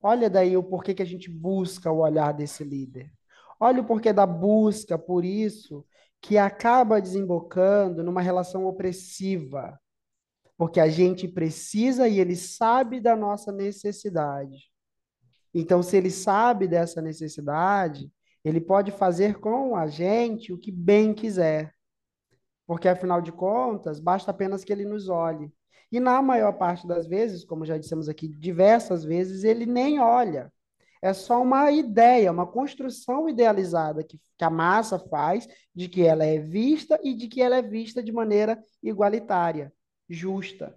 Olha daí o porquê que a gente busca o olhar desse líder. Olha o porquê da busca por isso que acaba desembocando numa relação opressiva. Porque a gente precisa e ele sabe da nossa necessidade. Então, se ele sabe dessa necessidade, ele pode fazer com a gente o que bem quiser. Porque, afinal de contas, basta apenas que ele nos olhe. E na maior parte das vezes, como já dissemos aqui diversas vezes, ele nem olha. É só uma ideia, uma construção idealizada que, que a massa faz de que ela é vista e de que ela é vista de maneira igualitária, justa.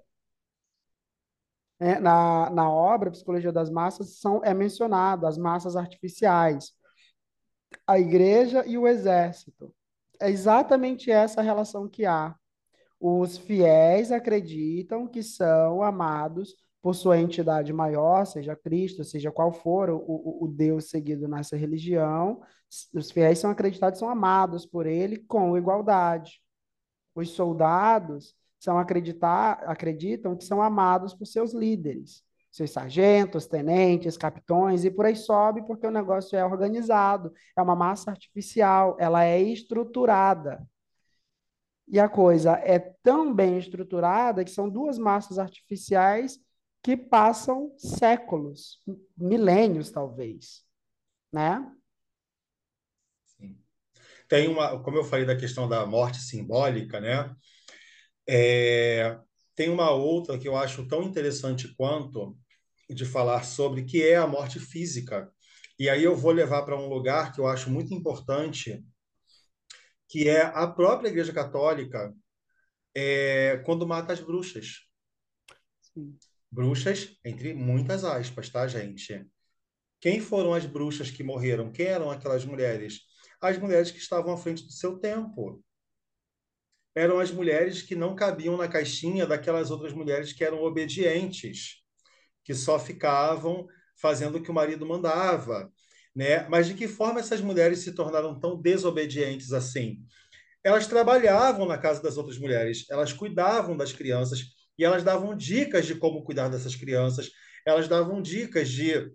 É, na, na obra Psicologia das Massas são, é mencionado as massas artificiais, a igreja e o exército. É exatamente essa relação que há. Os fiéis acreditam que são amados por sua entidade maior, seja Cristo, seja qual for o, o, o Deus seguido nessa religião. Os fiéis são acreditados, são amados por ele com igualdade. Os soldados são acreditar, acreditam que são amados por seus líderes seus sargentos, tenentes, capitões e por aí sobe, porque o negócio é organizado, é uma massa artificial, ela é estruturada. E a coisa é tão bem estruturada que são duas massas artificiais que passam séculos, milênios talvez, né? Sim. Tem uma, como eu falei da questão da morte simbólica, né? É, tem uma outra que eu acho tão interessante quanto de falar sobre que é a morte física. E aí eu vou levar para um lugar que eu acho muito importante, que é a própria Igreja Católica, é, quando mata as bruxas. Sim. Bruxas, entre muitas aspas, tá, gente? Quem foram as bruxas que morreram? Quem eram aquelas mulheres? As mulheres que estavam à frente do seu tempo eram as mulheres que não cabiam na caixinha daquelas outras mulheres que eram obedientes, que só ficavam fazendo o que o marido mandava, né? Mas de que forma essas mulheres se tornaram tão desobedientes assim? Elas trabalhavam na casa das outras mulheres, elas cuidavam das crianças e elas davam dicas de como cuidar dessas crianças, elas davam dicas de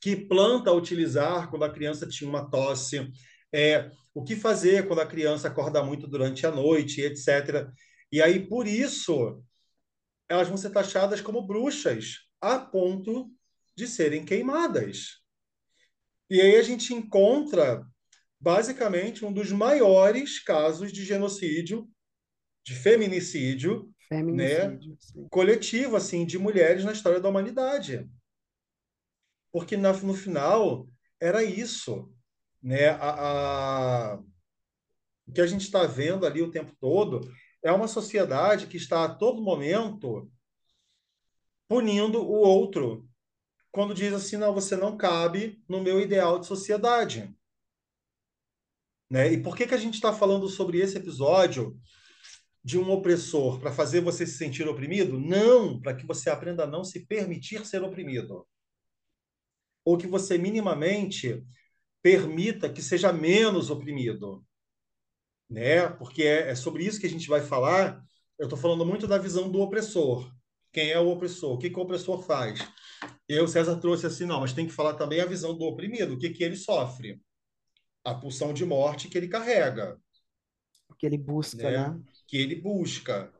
que planta utilizar quando a criança tinha uma tosse, é, o que fazer quando a criança acorda muito durante a noite, etc. E aí, por isso, elas vão ser taxadas como bruxas, a ponto de serem queimadas. E aí a gente encontra, basicamente, um dos maiores casos de genocídio, de feminicídio né, Feminicídio, sim. coletivo assim de mulheres na história da humanidade. Porque na, no final era isso, né? A, a, o que a gente está vendo ali o tempo todo é uma sociedade que está a todo momento punindo o outro quando diz assim, não, você não cabe no meu ideal de sociedade. Né? E por que, que a gente está falando sobre esse episódio de um opressor? Para fazer você se sentir oprimido? Não, para que você aprenda a não se permitir ser oprimido. Ou que você minimamente permita que seja menos oprimido. Né? Porque é, é sobre isso que a gente vai falar. Eu estou falando muito da visão do opressor. Quem é o opressor? O que, que o opressor faz? Eu, César, trouxe assim, não, mas tem que falar também a visão do oprimido, o que, que ele sofre. A pulsão de morte que ele carrega. Que ele busca, né? né? Que ele busca.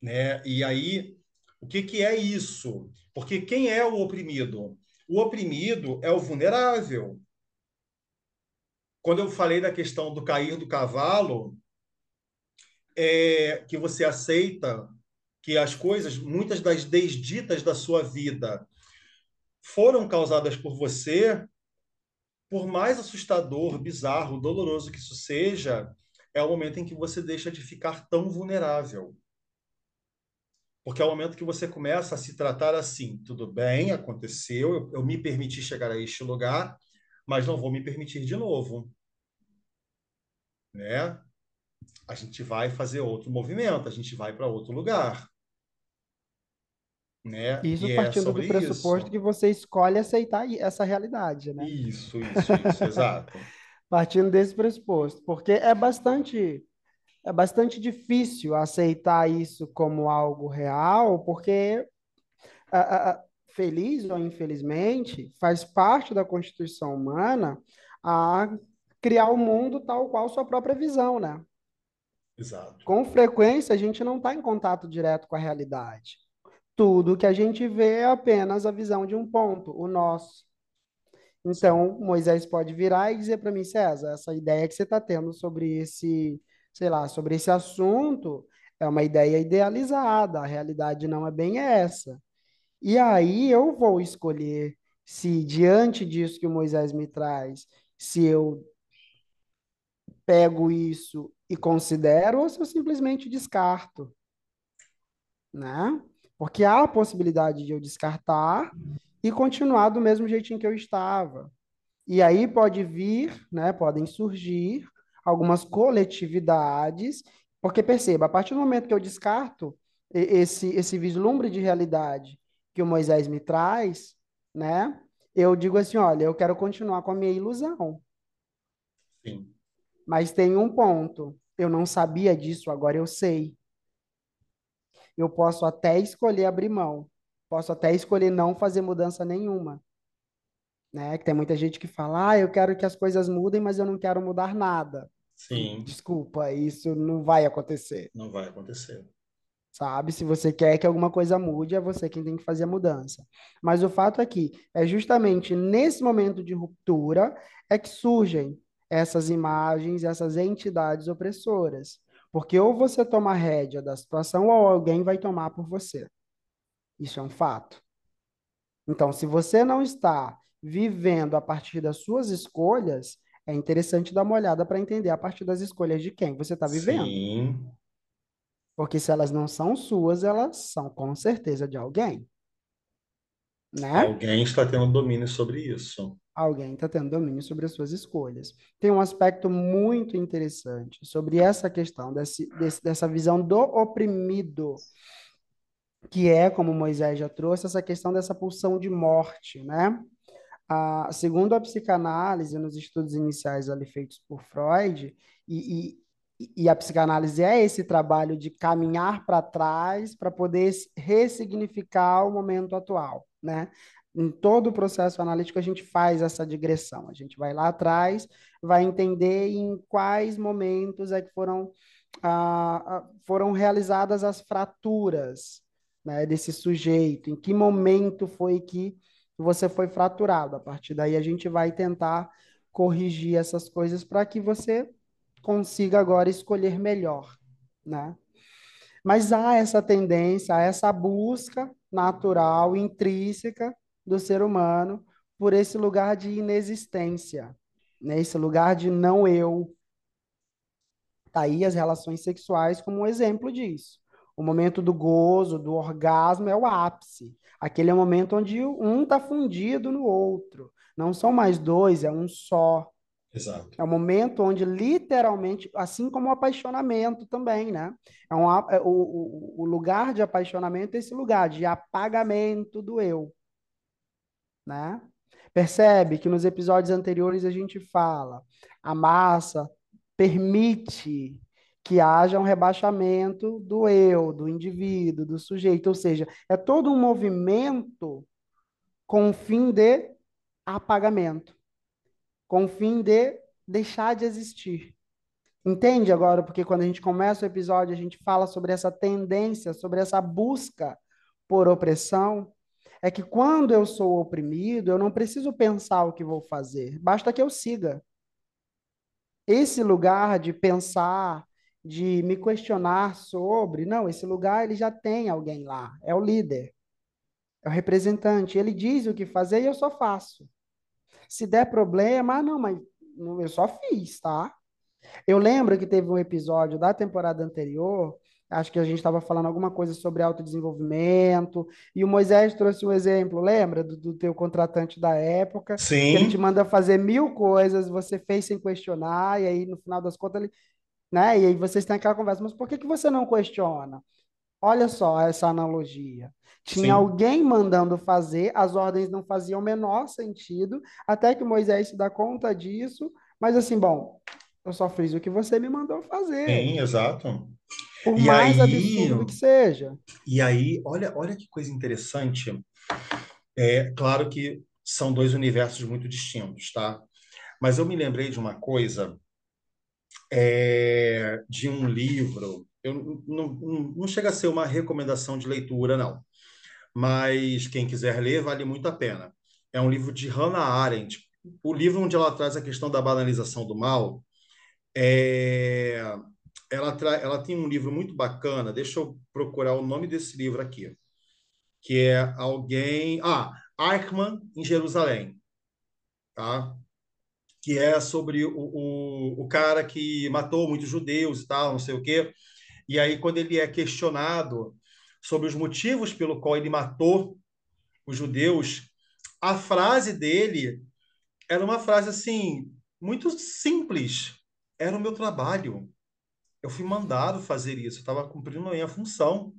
Né? E aí, o que, que é isso? Porque quem é o oprimido? O oprimido é o vulnerável. Quando eu falei da questão do cair do cavalo, é que você aceita que as coisas, muitas das desditas da sua vida, foram causadas por você, por mais assustador, bizarro, doloroso que isso seja, é o momento em que você deixa de ficar tão vulnerável. Porque é o momento que você começa a se tratar assim: tudo bem, aconteceu, eu, eu me permiti chegar a este lugar, mas não vou me permitir de novo. Né? A gente vai fazer outro movimento, a gente vai para outro lugar. Né? Isso e partindo é do pressuposto isso. que você escolhe aceitar essa realidade, né? Isso, isso, isso, exato. Partindo desse pressuposto, porque é bastante é bastante difícil aceitar isso como algo real, porque a, a, feliz ou infelizmente faz parte da constituição humana a criar o mundo tal qual sua própria visão, né? Exato. Com frequência a gente não está em contato direto com a realidade. Tudo que a gente vê é apenas a visão de um ponto, o nosso. Então, Moisés pode virar e dizer para mim, César, essa ideia que você está tendo sobre esse, sei lá, sobre esse assunto é uma ideia idealizada, a realidade não é bem essa. E aí eu vou escolher se, diante disso que Moisés me traz, se eu pego isso e considero ou se eu simplesmente descarto, né? Porque há a possibilidade de eu descartar e continuar do mesmo jeitinho que eu estava. E aí pode vir, né, podem surgir algumas coletividades, porque perceba, a partir do momento que eu descarto esse, esse vislumbre de realidade que o Moisés me traz, né, eu digo assim, olha, eu quero continuar com a minha ilusão. Sim. Mas tem um ponto, eu não sabia disso, agora eu sei eu posso até escolher abrir mão, posso até escolher não fazer mudança nenhuma. Né? Que tem muita gente que fala, ah, eu quero que as coisas mudem, mas eu não quero mudar nada. Sim. Desculpa, isso não vai acontecer. Não vai acontecer. Sabe? Se você quer que alguma coisa mude, é você quem tem que fazer a mudança. Mas o fato é que é justamente nesse momento de ruptura é que surgem essas imagens, essas entidades opressoras. Porque ou você toma a rédea da situação ou alguém vai tomar por você. Isso é um fato. Então, se você não está vivendo a partir das suas escolhas, é interessante dar uma olhada para entender a partir das escolhas de quem você está vivendo. Sim. Porque se elas não são suas, elas são com certeza de alguém. Né? Alguém está tendo domínio sobre isso alguém está tendo domínio sobre as suas escolhas. Tem um aspecto muito interessante sobre essa questão, desse, desse, dessa visão do oprimido, que é, como Moisés já trouxe, essa questão dessa pulsão de morte, né? Ah, segundo a psicanálise, nos estudos iniciais ali feitos por Freud, e, e, e a psicanálise é esse trabalho de caminhar para trás para poder ressignificar o momento atual, né? Em todo o processo analítico a gente faz essa digressão. A gente vai lá atrás, vai entender em quais momentos é que foram, ah, ah, foram realizadas as fraturas né, desse sujeito, em que momento foi que você foi fraturado. A partir daí a gente vai tentar corrigir essas coisas para que você consiga agora escolher melhor, né? Mas há essa tendência, há essa busca natural, intrínseca do ser humano por esse lugar de inexistência, né? esse lugar de não eu. Tá aí as relações sexuais como um exemplo disso. O momento do gozo, do orgasmo é o ápice. Aquele é o momento onde um está fundido no outro. Não são mais dois, é um só. Exato. É o momento onde literalmente, assim como o apaixonamento também, né? É um, é, o, o, o lugar de apaixonamento é esse lugar de apagamento do eu, né? Percebe que nos episódios anteriores a gente fala, a massa permite que haja um rebaixamento do eu, do indivíduo, do sujeito, ou seja, é todo um movimento com o fim de apagamento, com o fim de deixar de existir. Entende agora? Porque quando a gente começa o episódio, a gente fala sobre essa tendência, sobre essa busca por opressão. É que quando eu sou oprimido, eu não preciso pensar o que vou fazer, basta que eu siga. Esse lugar de pensar, de me questionar sobre, não, esse lugar ele já tem alguém lá, é o líder, é o representante, ele diz o que fazer e eu só faço. Se der problema, ah, não, mas eu só fiz, tá? Eu lembro que teve um episódio da temporada anterior, acho que a gente estava falando alguma coisa sobre autodesenvolvimento, e o Moisés trouxe um exemplo, lembra do, do teu contratante da época? Sim. Que ele te manda fazer mil coisas, você fez sem questionar, e aí no final das contas ele. Né? E aí vocês têm aquela conversa, mas por que, que você não questiona? Olha só essa analogia. Tinha Sim. alguém mandando fazer, as ordens não faziam o menor sentido, até que Moisés se dá conta disso, mas assim, bom, eu só fiz o que você me mandou fazer. Sim, exato. Por e mais aí, absurdo que seja. E aí, olha, olha que coisa interessante. É claro que são dois universos muito distintos, tá? Mas eu me lembrei de uma coisa é, de um livro. Eu não, não, não chega a ser uma recomendação de leitura, não mas quem quiser ler vale muito a pena. É um livro de Hannah Arendt. O livro onde ela traz a questão da banalização do mal, é... ela, tra... ela tem um livro muito bacana, deixa eu procurar o nome desse livro aqui, que é alguém... Ah, Eichmann em Jerusalém, tá? que é sobre o, o, o cara que matou muitos judeus e tal, não sei o quê. E aí, quando ele é questionado sobre os motivos pelo qual ele matou os judeus, a frase dele era uma frase assim, muito simples. Era o meu trabalho. Eu fui mandado fazer isso, eu estava cumprindo a minha função.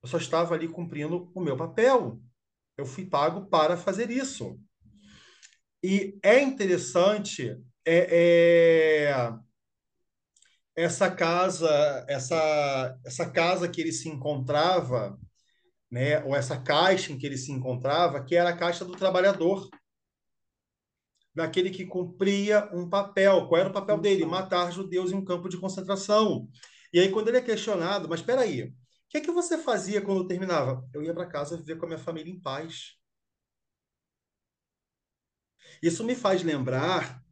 Eu só estava ali cumprindo o meu papel. Eu fui pago para fazer isso. E é interessante é, é essa casa, essa, essa casa que ele se encontrava, né, ou essa caixa em que ele se encontrava, que era a caixa do trabalhador, daquele que cumpria um papel. Qual era o papel dele? Matar judeus em um campo de concentração. E aí, quando ele é questionado, mas espera aí, o que é que você fazia quando terminava? Eu ia para casa viver com a minha família em paz. Isso me faz lembrar,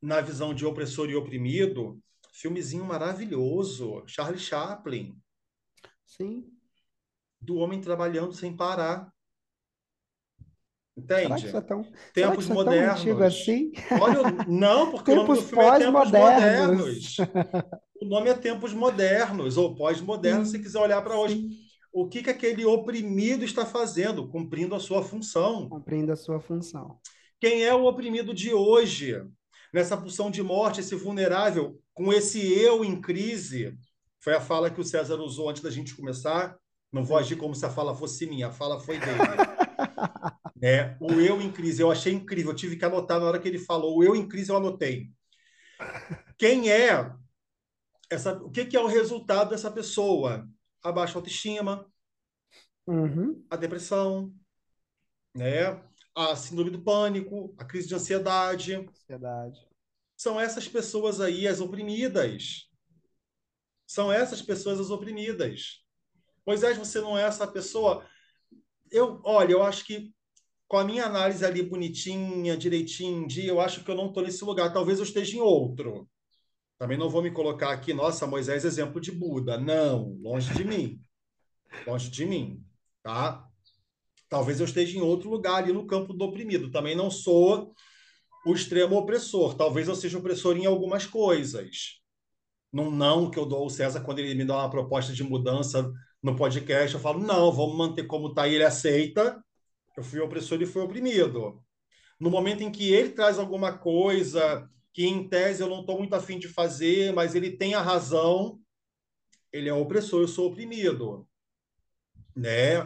na visão de opressor e oprimido, Filmezinho maravilhoso. Charlie Chaplin. Sim. Do homem trabalhando sem parar. Entende? É tão, tempos modernos. É antigo assim? Olha, não, porque tempos o nome do filme é Tempos Modernos. o nome é Tempos Modernos, ou pós-modernos, se quiser olhar para hoje. O que, que aquele oprimido está fazendo? Cumprindo a sua função. Cumprindo a sua função. Quem é o oprimido de hoje? Nessa pulsão de morte, esse vulnerável, com esse eu em crise, foi a fala que o César usou antes da gente começar. Não vou agir como se a fala fosse minha, a fala foi dele. né? O eu em crise, eu achei incrível, eu tive que anotar na hora que ele falou. O eu em crise, eu anotei. Quem é essa? O que, que é o resultado dessa pessoa? A baixa autoestima, uhum. a depressão, né? a síndrome do pânico, a crise de ansiedade. Ansiedade são essas pessoas aí as oprimidas. São essas pessoas as oprimidas. Moisés, você não é essa pessoa. Eu, olha, eu acho que com a minha análise ali bonitinha, direitinho, dia, eu acho que eu não estou nesse lugar. Talvez eu esteja em outro. Também não vou me colocar aqui, nossa, Moisés exemplo de Buda. Não, longe de mim. Longe de mim, tá? Talvez eu esteja em outro lugar ali no campo do oprimido. Também não sou o extremo opressor. Talvez eu seja opressor em algumas coisas. Num não que eu dou ao César quando ele me dá uma proposta de mudança no podcast, eu falo, não, vamos manter como está e ele aceita. Eu fui opressor e fui oprimido. No momento em que ele traz alguma coisa que, em tese, eu não estou muito afim de fazer, mas ele tem a razão, ele é opressor, eu sou oprimido. Né?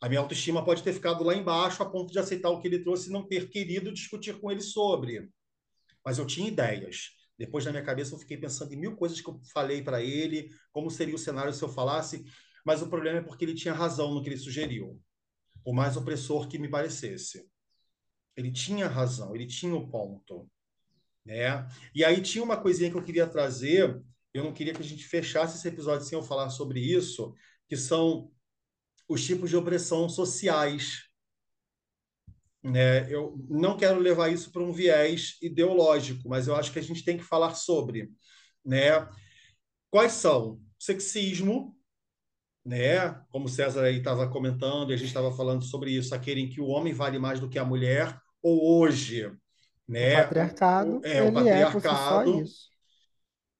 A minha autoestima pode ter ficado lá embaixo a ponto de aceitar o que ele trouxe e não ter querido discutir com ele sobre. Mas eu tinha ideias. Depois na minha cabeça eu fiquei pensando em mil coisas que eu falei para ele, como seria o cenário se eu falasse, mas o problema é porque ele tinha razão no que ele sugeriu, por mais opressor que me parecesse. Ele tinha razão, ele tinha o ponto. Né? E aí tinha uma coisinha que eu queria trazer, eu não queria que a gente fechasse esse episódio sem eu falar sobre isso, que são os tipos de opressão sociais. Né? Eu não quero levar isso para um viés ideológico, mas eu acho que a gente tem que falar sobre. Né? Quais são? Sexismo, né? como César aí estava comentando, e a gente estava falando sobre isso, aquele em que o homem vale mais do que a mulher, ou hoje. Né? O patriarcado, é, o patriarcado. É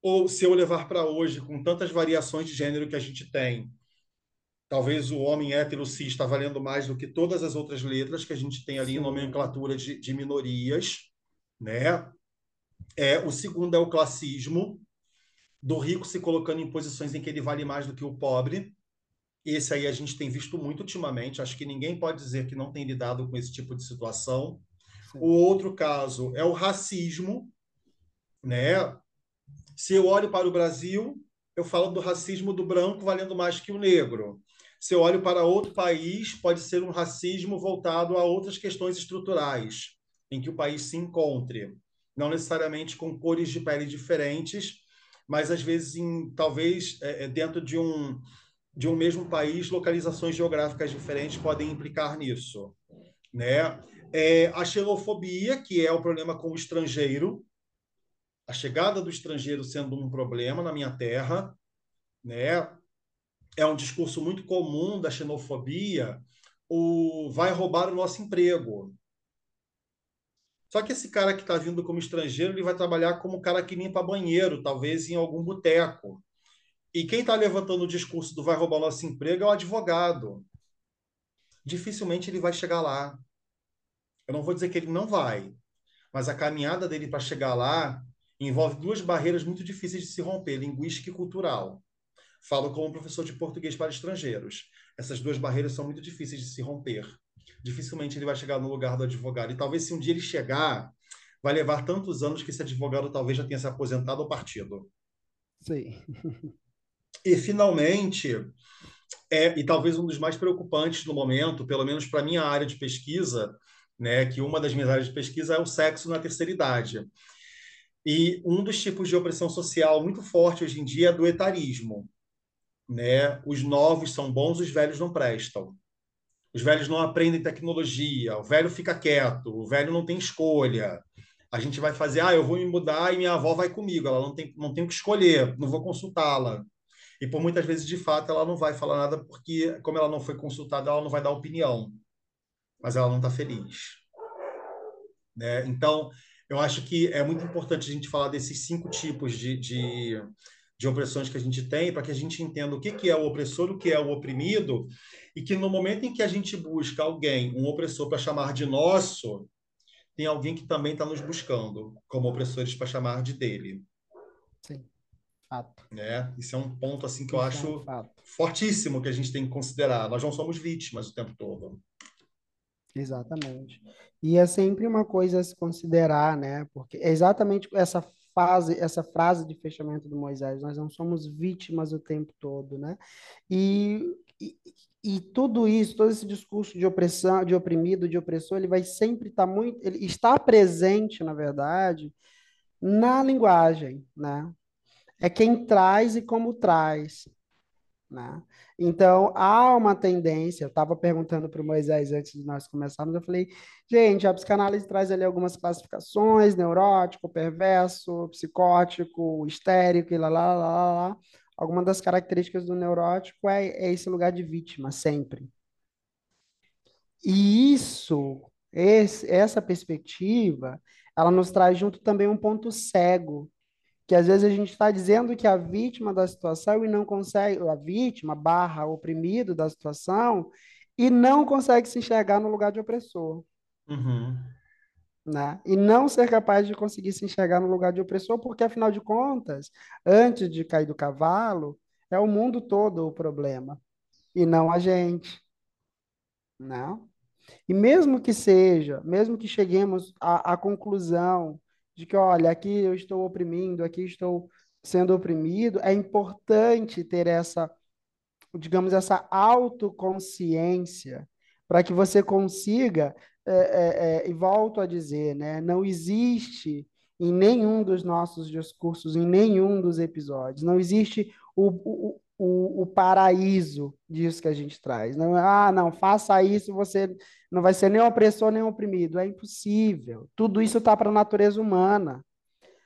ou se eu levar para hoje, com tantas variações de gênero que a gente tem, talvez o homem hétero cis está valendo mais do que todas as outras letras que a gente tem ali Sim. em nomenclatura de, de minorias, né? É, o segundo é o classismo, do rico se colocando em posições em que ele vale mais do que o pobre. Esse aí a gente tem visto muito ultimamente, acho que ninguém pode dizer que não tem lidado com esse tipo de situação. Sim. O outro caso é o racismo, né? Se eu olho para o Brasil, eu falo do racismo do branco valendo mais que o negro. Se eu olho para outro país, pode ser um racismo voltado a outras questões estruturais em que o país se encontre, não necessariamente com cores de pele diferentes, mas às vezes em talvez é, é, dentro de um de um mesmo país, localizações geográficas diferentes podem implicar nisso, né? É, a xenofobia, que é o problema com o estrangeiro, a chegada do estrangeiro sendo um problema na minha terra, né? é um discurso muito comum da xenofobia, o vai roubar o nosso emprego. Só que esse cara que está vindo como estrangeiro, ele vai trabalhar como cara que limpa banheiro, talvez em algum boteco. E quem está levantando o discurso do vai roubar nosso emprego é o advogado. Dificilmente ele vai chegar lá. Eu não vou dizer que ele não vai, mas a caminhada dele para chegar lá envolve duas barreiras muito difíceis de se romper, linguística e cultural. Falo como professor de português para estrangeiros. Essas duas barreiras são muito difíceis de se romper. Dificilmente ele vai chegar no lugar do advogado. E talvez se um dia ele chegar, vai levar tantos anos que esse advogado talvez já tenha se aposentado ou partido. Sim. E finalmente, é, e talvez um dos mais preocupantes no momento, pelo menos para minha área de pesquisa, né, que uma das minhas áreas de pesquisa é o sexo na terceira idade. E um dos tipos de opressão social muito forte hoje em dia é do etarismo né? Os novos são bons, os velhos não prestam. Os velhos não aprendem tecnologia, o velho fica quieto, o velho não tem escolha. A gente vai fazer, ah, eu vou me mudar e minha avó vai comigo, ela não tem, não tem o que escolher, não vou consultá-la. E por muitas vezes, de fato, ela não vai falar nada porque, como ela não foi consultada, ela não vai dar opinião. Mas ela não está feliz. Né? Então, eu acho que é muito importante a gente falar desses cinco tipos de, de de opressões que a gente tem, para que a gente entenda o que, que é o opressor, o que é o oprimido, e que no momento em que a gente busca alguém, um opressor, para chamar de nosso, tem alguém que também está nos buscando como opressores para chamar de dele. Sim, fato. Né? Isso é um ponto assim que eu Isso acho é um fortíssimo que a gente tem que considerar. Nós não somos vítimas o tempo todo. Exatamente. E é sempre uma coisa a se considerar, né? Porque é exatamente essa fase, essa frase de fechamento do Moisés, nós não somos vítimas o tempo todo, né? E, e, e tudo isso, todo esse discurso de opressão, de oprimido, de opressor, ele vai sempre estar tá muito, ele está presente, na verdade, na linguagem, né? É quem traz e como traz. né? Então, há uma tendência, eu estava perguntando para o Moisés antes de nós começarmos, eu falei, gente, a psicanálise traz ali algumas classificações, neurótico, perverso, psicótico, histérico e lá, lá, lá, lá, lá. Alguma das características do neurótico é, é esse lugar de vítima, sempre. E isso, esse, essa perspectiva, ela nos traz junto também um ponto cego, que às vezes a gente está dizendo que a vítima da situação e não consegue, a vítima barra oprimido da situação, e não consegue se enxergar no lugar de opressor. Uhum. Né? E não ser capaz de conseguir se enxergar no lugar de opressor, porque afinal de contas, antes de cair do cavalo, é o mundo todo o problema, e não a gente. Não? Né? E mesmo que seja, mesmo que cheguemos à, à conclusão de que, olha, aqui eu estou oprimindo, aqui estou sendo oprimido, é importante ter essa, digamos, essa autoconsciência para que você consiga, é, é, é, e volto a dizer, né, não existe em nenhum dos nossos discursos, em nenhum dos episódios, não existe o, o, o, o paraíso disso que a gente traz. Não, ah, não, faça isso, você não vai ser nem opressor nem oprimido. É impossível. Tudo isso está para a natureza humana,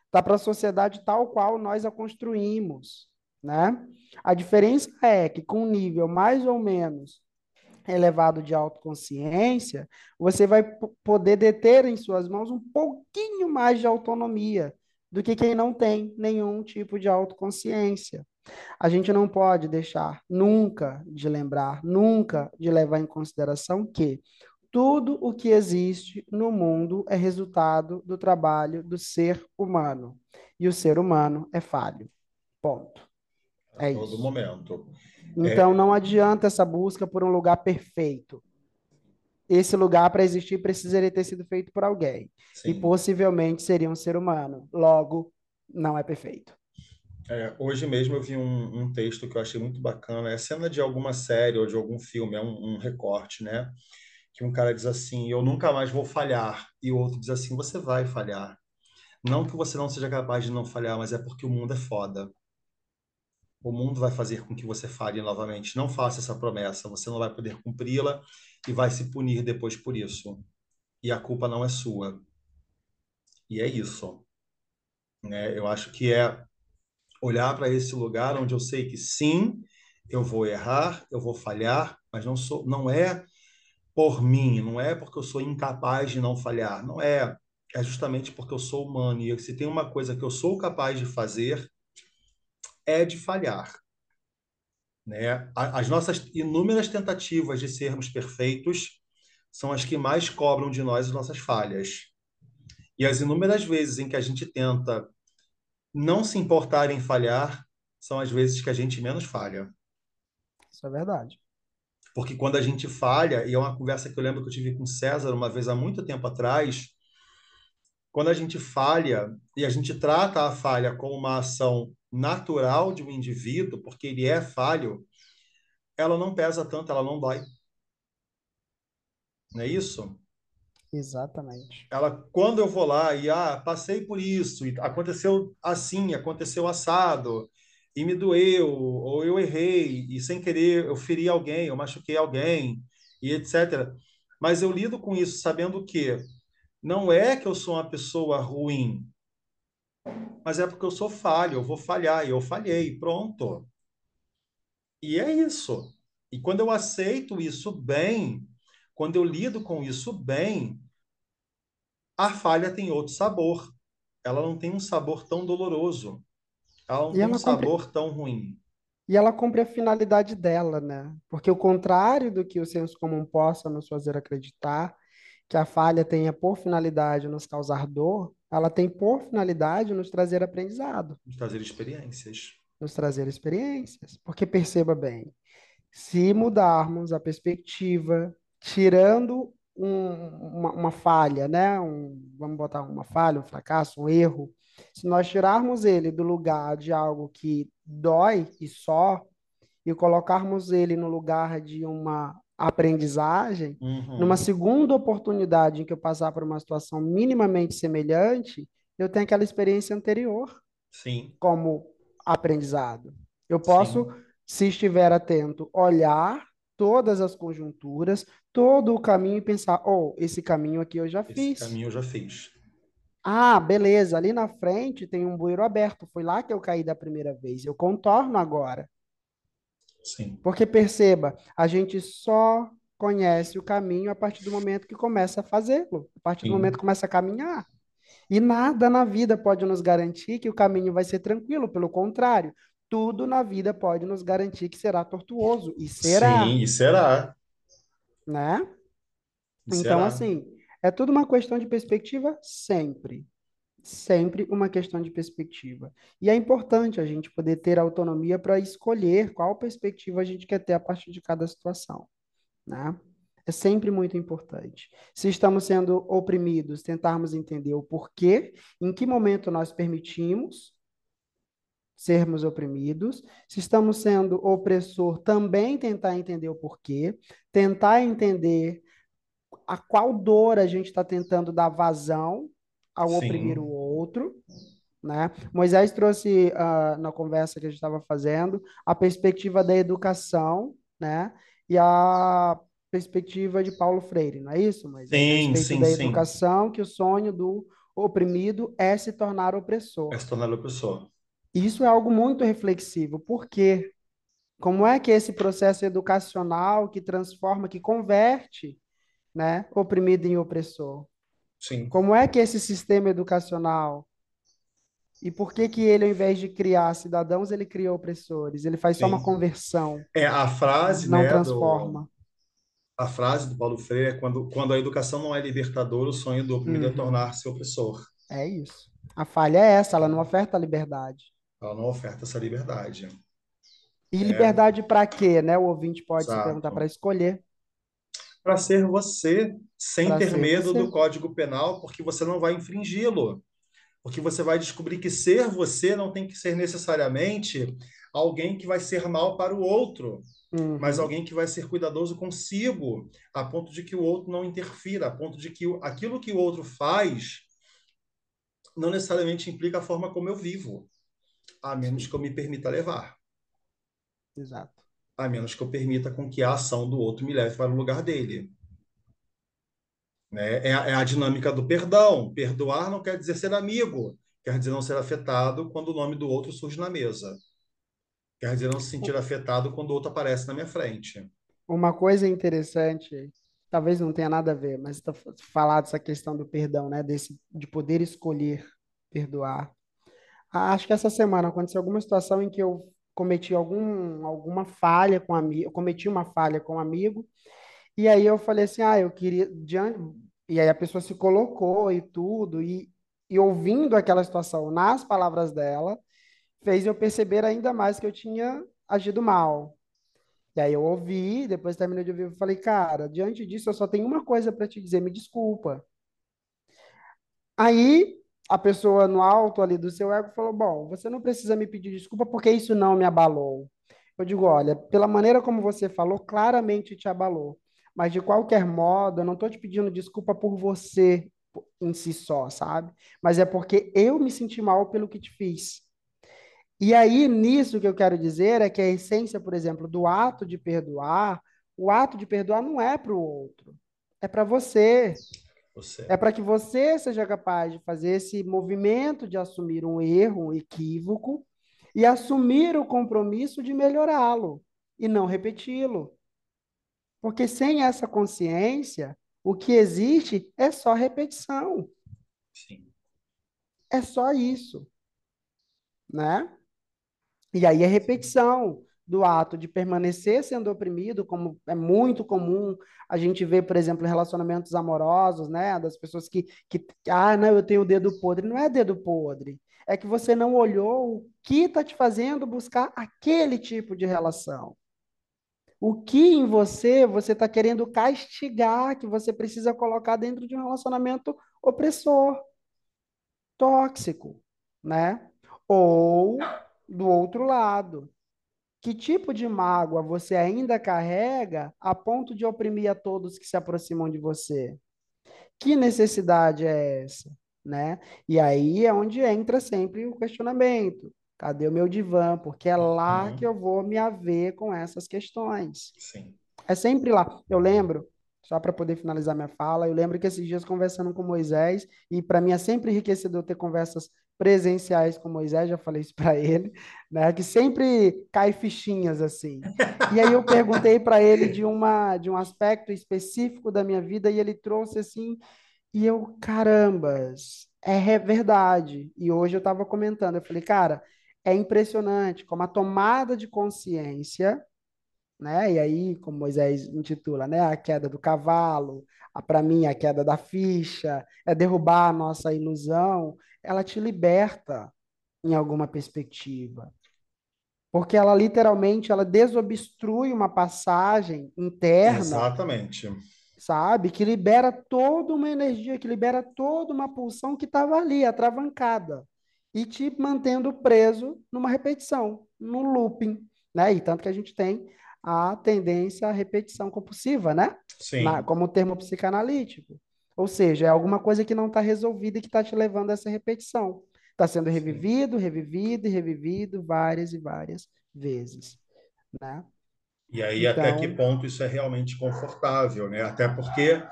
está para a sociedade tal qual nós a construímos. Né? A diferença é que, com um nível mais ou menos elevado de autoconsciência, você vai poder deter em suas mãos um pouquinho mais de autonomia do que quem não tem nenhum tipo de autoconsciência. A gente não pode deixar nunca de lembrar, nunca de levar em consideração que tudo o que existe no mundo é resultado do trabalho do ser humano. E o ser humano é falho. Ponto. É a todo isso. momento. Então é... não adianta essa busca por um lugar perfeito. Esse lugar, para existir, precisaria ter sido feito por alguém. Sim. E possivelmente seria um ser humano. Logo, não é perfeito. É, hoje mesmo eu vi um, um, texto que eu achei muito bacana. É cena de alguma série ou de algum filme, é um, um, recorte, né? Que um cara diz assim: Eu nunca mais vou falhar. E o outro diz assim: Você vai falhar. Não que você não seja capaz de não falhar, mas é porque o mundo é foda. O mundo vai fazer com que você falhe novamente. Não faça essa promessa. Você não vai poder cumpri-la e vai se punir depois por isso. E a culpa não é sua. E é isso. Né? Eu acho que é olhar para esse lugar onde eu sei que sim, eu vou errar, eu vou falhar, mas não sou, não é por mim, não é porque eu sou incapaz de não falhar, não é, é justamente porque eu sou humano e se tem uma coisa que eu sou capaz de fazer é de falhar. Né? As nossas inúmeras tentativas de sermos perfeitos são as que mais cobram de nós as nossas falhas. E as inúmeras vezes em que a gente tenta não se importar em falhar são as vezes que a gente menos falha. Isso é verdade. Porque quando a gente falha, e é uma conversa que eu lembro que eu tive com César uma vez há muito tempo atrás, quando a gente falha e a gente trata a falha como uma ação natural de um indivíduo, porque ele é falho, ela não pesa tanto, ela não dói. Não é isso? Exatamente. Ela, quando eu vou lá e ah, passei por isso, aconteceu assim, aconteceu assado, e me doeu, ou eu errei, e sem querer eu feri alguém, eu machuquei alguém, e etc. Mas eu lido com isso sabendo que não é que eu sou uma pessoa ruim, mas é porque eu sou falho, eu vou falhar, e eu falhei, pronto. E é isso. E quando eu aceito isso bem, quando eu lido com isso bem, a falha tem outro sabor. Ela não tem um sabor tão doloroso. Ela não e tem ela um sabor tão ruim. E ela cumpre a finalidade dela, né? Porque o contrário do que o senso comum possa nos fazer acreditar, que a falha tenha por finalidade nos causar dor, ela tem por finalidade nos trazer aprendizado. Nos trazer experiências. Nos trazer experiências. Porque perceba bem, se mudarmos a perspectiva tirando um, uma, uma, falha, né? Um, vamos botar uma falha, um fracasso, um erro. Se nós tirarmos ele do lugar de algo que dói e só, e colocarmos ele no lugar de uma aprendizagem, uhum. numa segunda oportunidade em que eu passar por uma situação minimamente semelhante, eu tenho aquela experiência anterior Sim. como aprendizado. Eu posso Sim Se estiver atento, olhar todas as conjunturas, todo o caminho e pensar: oh, esse caminho aqui eu já Esse fiz. caminho eu já fiz. Ah, beleza, ali na frente tem um bueiro aberto. Foi lá que eu caí da primeira vez. Eu contorno agora. Sim. Porque perceba, a gente só conhece o caminho a partir do momento que começa a fazê-lo, a partir do Sim. momento que começa a caminhar. E nada na vida pode nos garantir que o caminho vai ser tranquilo, pelo contrário, tudo na vida pode nos garantir que será tortuoso, e será, Sim, e será. né? E Então, será. assim, é tudo uma questão de perspectiva sempre. Sempre uma questão de perspectiva. E é importante a gente poder ter autonomia para escolher qual perspectiva a gente quer ter a partir de cada situação, né? É sempre muito importante. Se estamos sendo oprimidos, tentarmos entender o porquê, em que momento nós permitimos sermos oprimidos. Se estamos sendo opressor, também tentar entender o porquê, tentar entender a qual dor a gente está tentando dar vazão ao oprimir o Sim. outro, né? Moisés trouxe ah, na conversa que a gente estava fazendo a perspectiva da educação, né? E a perspectiva de Paulo Freire, não é isso, Moisés? A Sim, sim, da sim. educação, que o sonho do oprimido é se tornar É opressor. se tornar opressor. Isso é algo muito reflexivo. Por quê? Como é que esse processo educacional que transforma, que converte, né, oprimido em opressor? Sim, Como é que esse sistema educacional e por que que ele, ao invés de criar cidadãos, ele cria opressores? Ele faz só uma sim. conversão, É a frase, não né, do transforma. a frase do Paulo Freire é quando quando a educação não é libertadora, o sonho do oprimido é Uhum. tornar-se opressor. É isso. A falha é essa, ela não oferta liberdade. Ela não oferta essa liberdade. E É, liberdade para quê, né? O ouvinte pode se perguntar para exato. escolher, Para ser você, sem para ter medo do você. Código Penal, porque você não vai infringi-lo. Porque você vai descobrir que ser você não tem que ser necessariamente alguém que vai ser mal para o outro, mas Uhum. alguém que vai ser cuidadoso consigo, a ponto de que o outro não interfira, a ponto de que aquilo que o outro faz não necessariamente implica a forma como eu vivo, a menos que eu me permita levar, exato. a menos que eu permita com que a ação do outro me leve para o lugar dele. né? É, a, é a dinâmica do perdão. Perdoar não quer dizer ser amigo, quer dizer não ser afetado quando o nome do outro surge na mesa. Quer dizer não se sentir afetado quando o outro aparece na minha frente. Uma coisa interessante, talvez não tenha nada a ver, mas tá falar dessa questão do perdão, né? Desse, de poder escolher perdoar. Ah, Acho que essa semana aconteceu alguma situação em que eu cometi algum, alguma falha com amigo, cometi uma falha com um amigo, e aí eu falei assim, ah, eu queria, e aí a pessoa se colocou e tudo, e, e ouvindo aquela situação nas palavras dela, fez eu perceber ainda mais que eu tinha agido mal. E aí eu ouvi, depois terminei de ouvir, eu falei, cara, diante disso eu só tenho uma coisa para te dizer, me desculpa. Aí a pessoa no alto ali do seu ego falou, bom, você não precisa me pedir desculpa porque isso não me abalou. Eu digo, olha, pela maneira como você falou, claramente te abalou. Mas de qualquer modo, eu não estou te pedindo desculpa por você em si só, sabe? Mas é porque eu me senti mal pelo que te fiz. E aí, nisso que eu quero dizer é que a essência, por exemplo, do ato de perdoar, o ato de perdoar não é para o outro, é para você. Você. É para que você seja capaz de fazer esse movimento de assumir um erro, um equívoco, e assumir o compromisso de melhorá-lo e não repeti-lo. Porque sem essa consciência, o que existe é só repetição, Sim. é só isso, né? E aí é repetição do ato de permanecer sendo oprimido, como é muito comum a gente ver, por exemplo, relacionamentos amorosos, né? Das pessoas que, que ah, não, eu tenho o dedo podre. Não é dedo podre. É que você não olhou o que está te fazendo buscar aquele tipo de relação. O que em você você está querendo castigar, que você precisa colocar dentro de um relacionamento opressor, tóxico, né? Ou do outro lado. Que tipo de mágoa você ainda carrega a ponto de oprimir a todos que se aproximam de você? Que necessidade é essa, né? E aí é onde entra sempre o questionamento. Cadê o meu divã? Porque é lá que Uhum. eu vou me haver com essas questões. Sim. É sempre lá. Eu lembro, só para poder finalizar minha fala, eu lembro que esses dias conversando com Moisés, e para mim é sempre enriquecedor ter conversas presenciais com Moisés, já falei isso para ele, né? Que sempre cai fichinhas assim. E aí eu perguntei para ele de uma de um aspecto específico da minha vida e ele trouxe assim, e eu, carambas, é verdade. E hoje eu estava comentando, eu falei, cara, é impressionante como a tomada de consciência né? E aí, como Moisés intitula, né? A queda do cavalo, para mim, a queda da ficha, é derrubar a nossa ilusão, ela te liberta em alguma perspectiva. Porque ela literalmente ela desobstrui uma passagem interna, Exatamente. sabe? Que libera toda uma energia, que libera toda uma pulsão que estava ali, atravancada, e te mantendo preso numa repetição, num looping, né? E tanto que a gente tem a tendência à repetição compulsiva, né? Na, Sim. como termo psicanalítico. Ou seja, é alguma coisa que não está resolvida e que está te levando a essa repetição. Está sendo revivido, revivido e revivido várias e várias vezes, né? E aí, até que Então, ponto isso é realmente confortável, né? Até porque,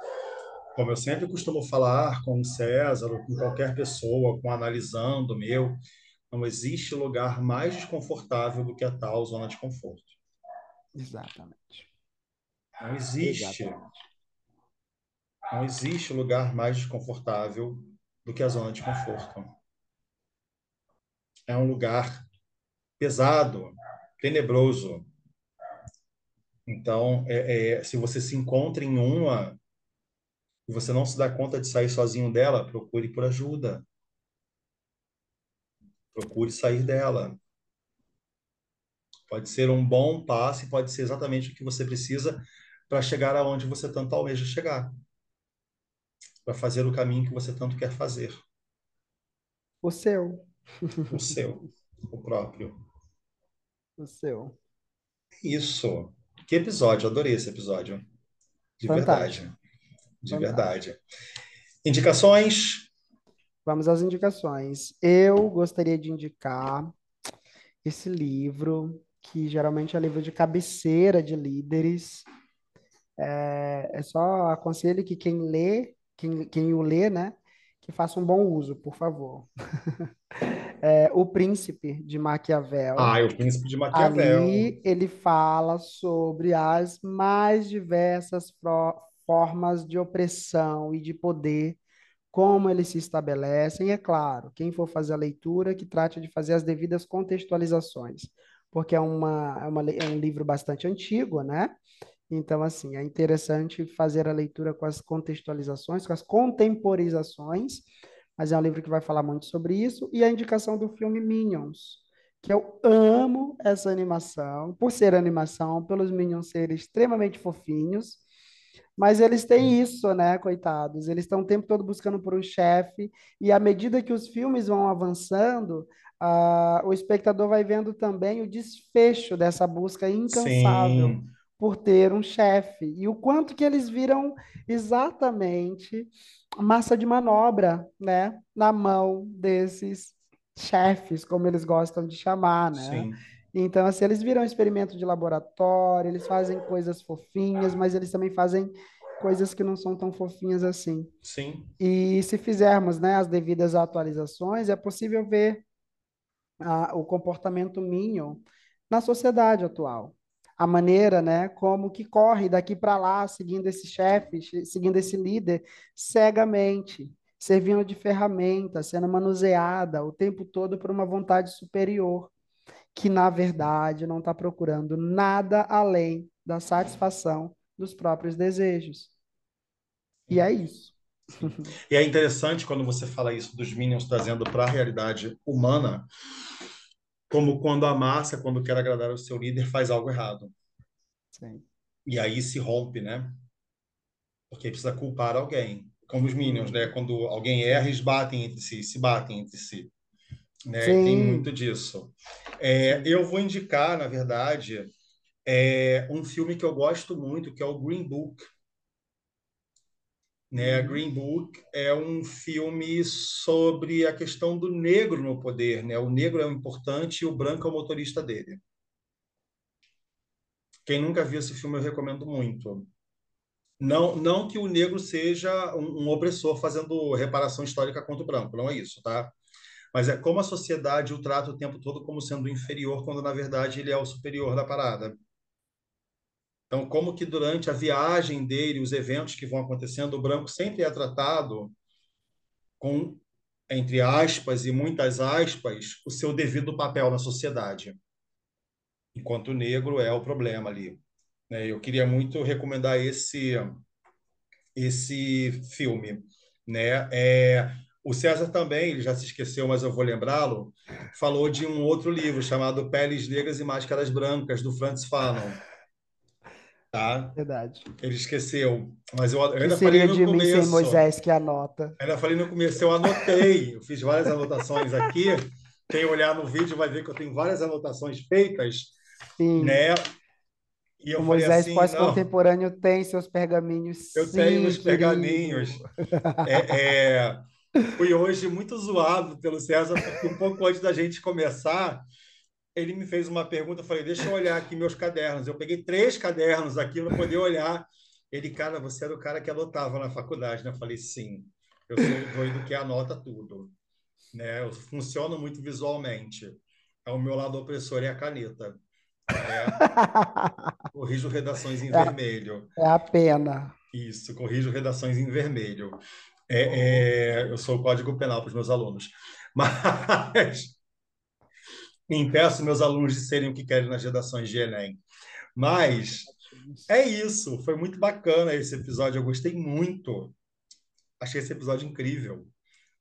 como eu sempre costumo falar com o César, ou com qualquer pessoa, com analisando meu, não existe lugar mais desconfortável do que a tal zona de conforto. exatamente, Não existe, exatamente. Não existe lugar mais desconfortável do que a zona de conforto. É um lugar pesado, tenebroso. Então, é, é, se você se encontra em uma e você não se dá conta de sair sozinho dela, procure por ajuda. Procure sair dela. Pode ser um bom passo e pode ser exatamente o que você precisa para chegar aonde você tanto almeja chegar, para fazer o caminho que você tanto quer fazer, O seu, o seu, o próprio. o seu. Isso. Que episódio, adorei esse episódio. De Fantástico, verdade, de fantástico. verdade. Indicações? Vamos às indicações. Eu gostaria de indicar esse livro, que geralmente é livro de cabeceira de líderes. É, é só aconselho que quem lê, quem, quem o lê, né, que faça um bom uso, por favor. É O Príncipe de Maquiavel. Ah, é o Príncipe de Maquiavel. Ali ele fala sobre as mais diversas formas de opressão e de poder, como eles se estabelecem. E é claro, quem for fazer a leitura, que trate de fazer as devidas contextualizações, porque é, uma, é, uma, é um livro bastante antigo, né? Então, assim, é interessante fazer a leitura com as contextualizações, com as contemporizações, mas é um livro que vai falar muito sobre isso, e a indicação do filme Minions, que eu amo essa animação, por ser animação, pelos Minions serem extremamente fofinhos, mas eles têm isso, né, coitados? Eles estão o tempo todo buscando por um chefe, e à medida que os filmes vão avançando, ah, o espectador vai vendo também o desfecho dessa busca incansável Sim, por ter um chefe, e o quanto que eles viram exatamente massa de manobra, né, na mão desses chefes, como eles gostam de chamar, né? sim, Então, assim, eles viram experimento de laboratório, eles fazem coisas fofinhas, mas eles também fazem coisas que não são tão fofinhas assim. sim, E se fizermos, né, as devidas atualizações, é possível ver ah, o comportamento Minion na sociedade atual. A maneira, né, como que corre daqui para lá, seguindo esse chefe, che- seguindo esse líder, cegamente, servindo de ferramenta, sendo manuseada o tempo todo por uma vontade superior, que na verdade não está procurando nada além da satisfação dos próprios desejos. E é isso. E é interessante quando você fala isso dos Minions trazendo para a realidade humana, como quando a massa, quando quer agradar o seu líder, faz algo errado. Sim. E aí se rompe, né? Porque precisa culpar alguém. Como os Minions, né? Quando alguém erra, eles batem entre si, se batem entre si, né? Tem muito disso. É, eu vou indicar, na verdade, é, um filme que eu gosto muito, que é o Green Book. Né? Green Book é um filme sobre a questão do negro no poder. Né? O negro é o importante e o branco é o motorista dele. Quem nunca viu esse filme, eu recomendo muito. Não, não que o negro seja um, um, opressor fazendo reparação histórica contra o branco, não é isso, tá? Mas é como a sociedade o trata o tempo todo como sendo inferior, quando na verdade ele é o superior da parada. Então, como que durante a viagem dele, os eventos que vão acontecendo, o branco sempre é tratado com, entre aspas e muitas aspas, o seu devido papel na sociedade, enquanto o negro é o problema ali. Né? Eu queria muito recomendar esse esse filme, né? É, o César também, ele já se esqueceu, mas eu vou lembrá-lo, falou de um outro livro chamado Peles Negras e Máscaras Brancas, do Francis Fanon. Tá? Verdade. Ele esqueceu. Mas eu, eu ainda falei no de começo. Mim sem Moisés que anota. Ainda falei no começo, eu anotei. Eu fiz várias anotações aqui. Quem olhar no vídeo vai ver que eu tenho várias anotações feitas. Sim. Né? E eu o Moisés assim, pós-contemporâneo tem seus pergaminhos. Eu sim, tenho os pergaminhos. é, é, fui hoje muito zoado pelo César, porque um pouco antes da gente começar, ele me fez uma pergunta. Eu falei, deixa eu olhar aqui meus cadernos. Eu peguei três cadernos aqui para poder olhar. Ele, cara, você era o cara que anotava na faculdade. Né? Eu falei, sim, eu sou o doido que anota tudo. Né? Eu funciono muito visualmente. É o meu lado opressor é a caneta. É, corrijo redações em é, vermelho. É a pena. Isso, corrijo redações em vermelho. É, é, eu sou o código penal para os meus alunos. Mas impeço meus alunos de serem o que querem nas redações de Enem. Mas é isso. Foi muito bacana esse episódio. Eu gostei muito. Achei esse episódio incrível.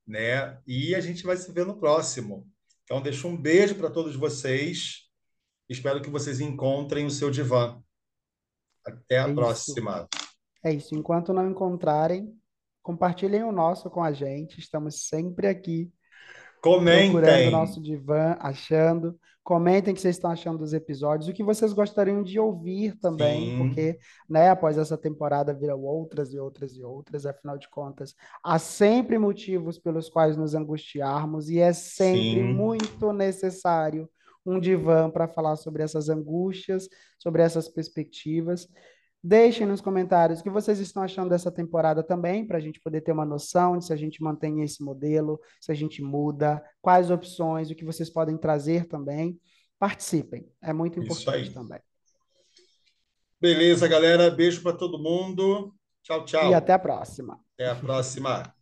Né? E a gente vai se ver no próximo. Então, deixo um beijo para todos vocês. Espero que vocês encontrem o seu divã. Até a é próxima. Isso. É isso. Enquanto não encontrarem, compartilhem o nosso com a gente. Estamos sempre aqui. Comentem. Procurando o nosso divã, achando. Comentem o que vocês estão achando dos episódios, o que vocês gostariam de ouvir também, Sim. porque, né, após essa temporada viram outras e outras e outras, afinal de contas, há sempre motivos pelos quais nos angustiarmos e é sempre Sim. muito necessário um divã para falar sobre essas angústias, sobre essas perspectivas. Deixem nos comentários o que vocês estão achando dessa temporada também, para a gente poder ter uma noção de se a gente mantém esse modelo, se a gente muda, quais opções, o que vocês podem trazer também. Participem, é muito importante também. Beleza, galera. Beijo para todo mundo. Tchau, tchau. E até a próxima. Até a próxima.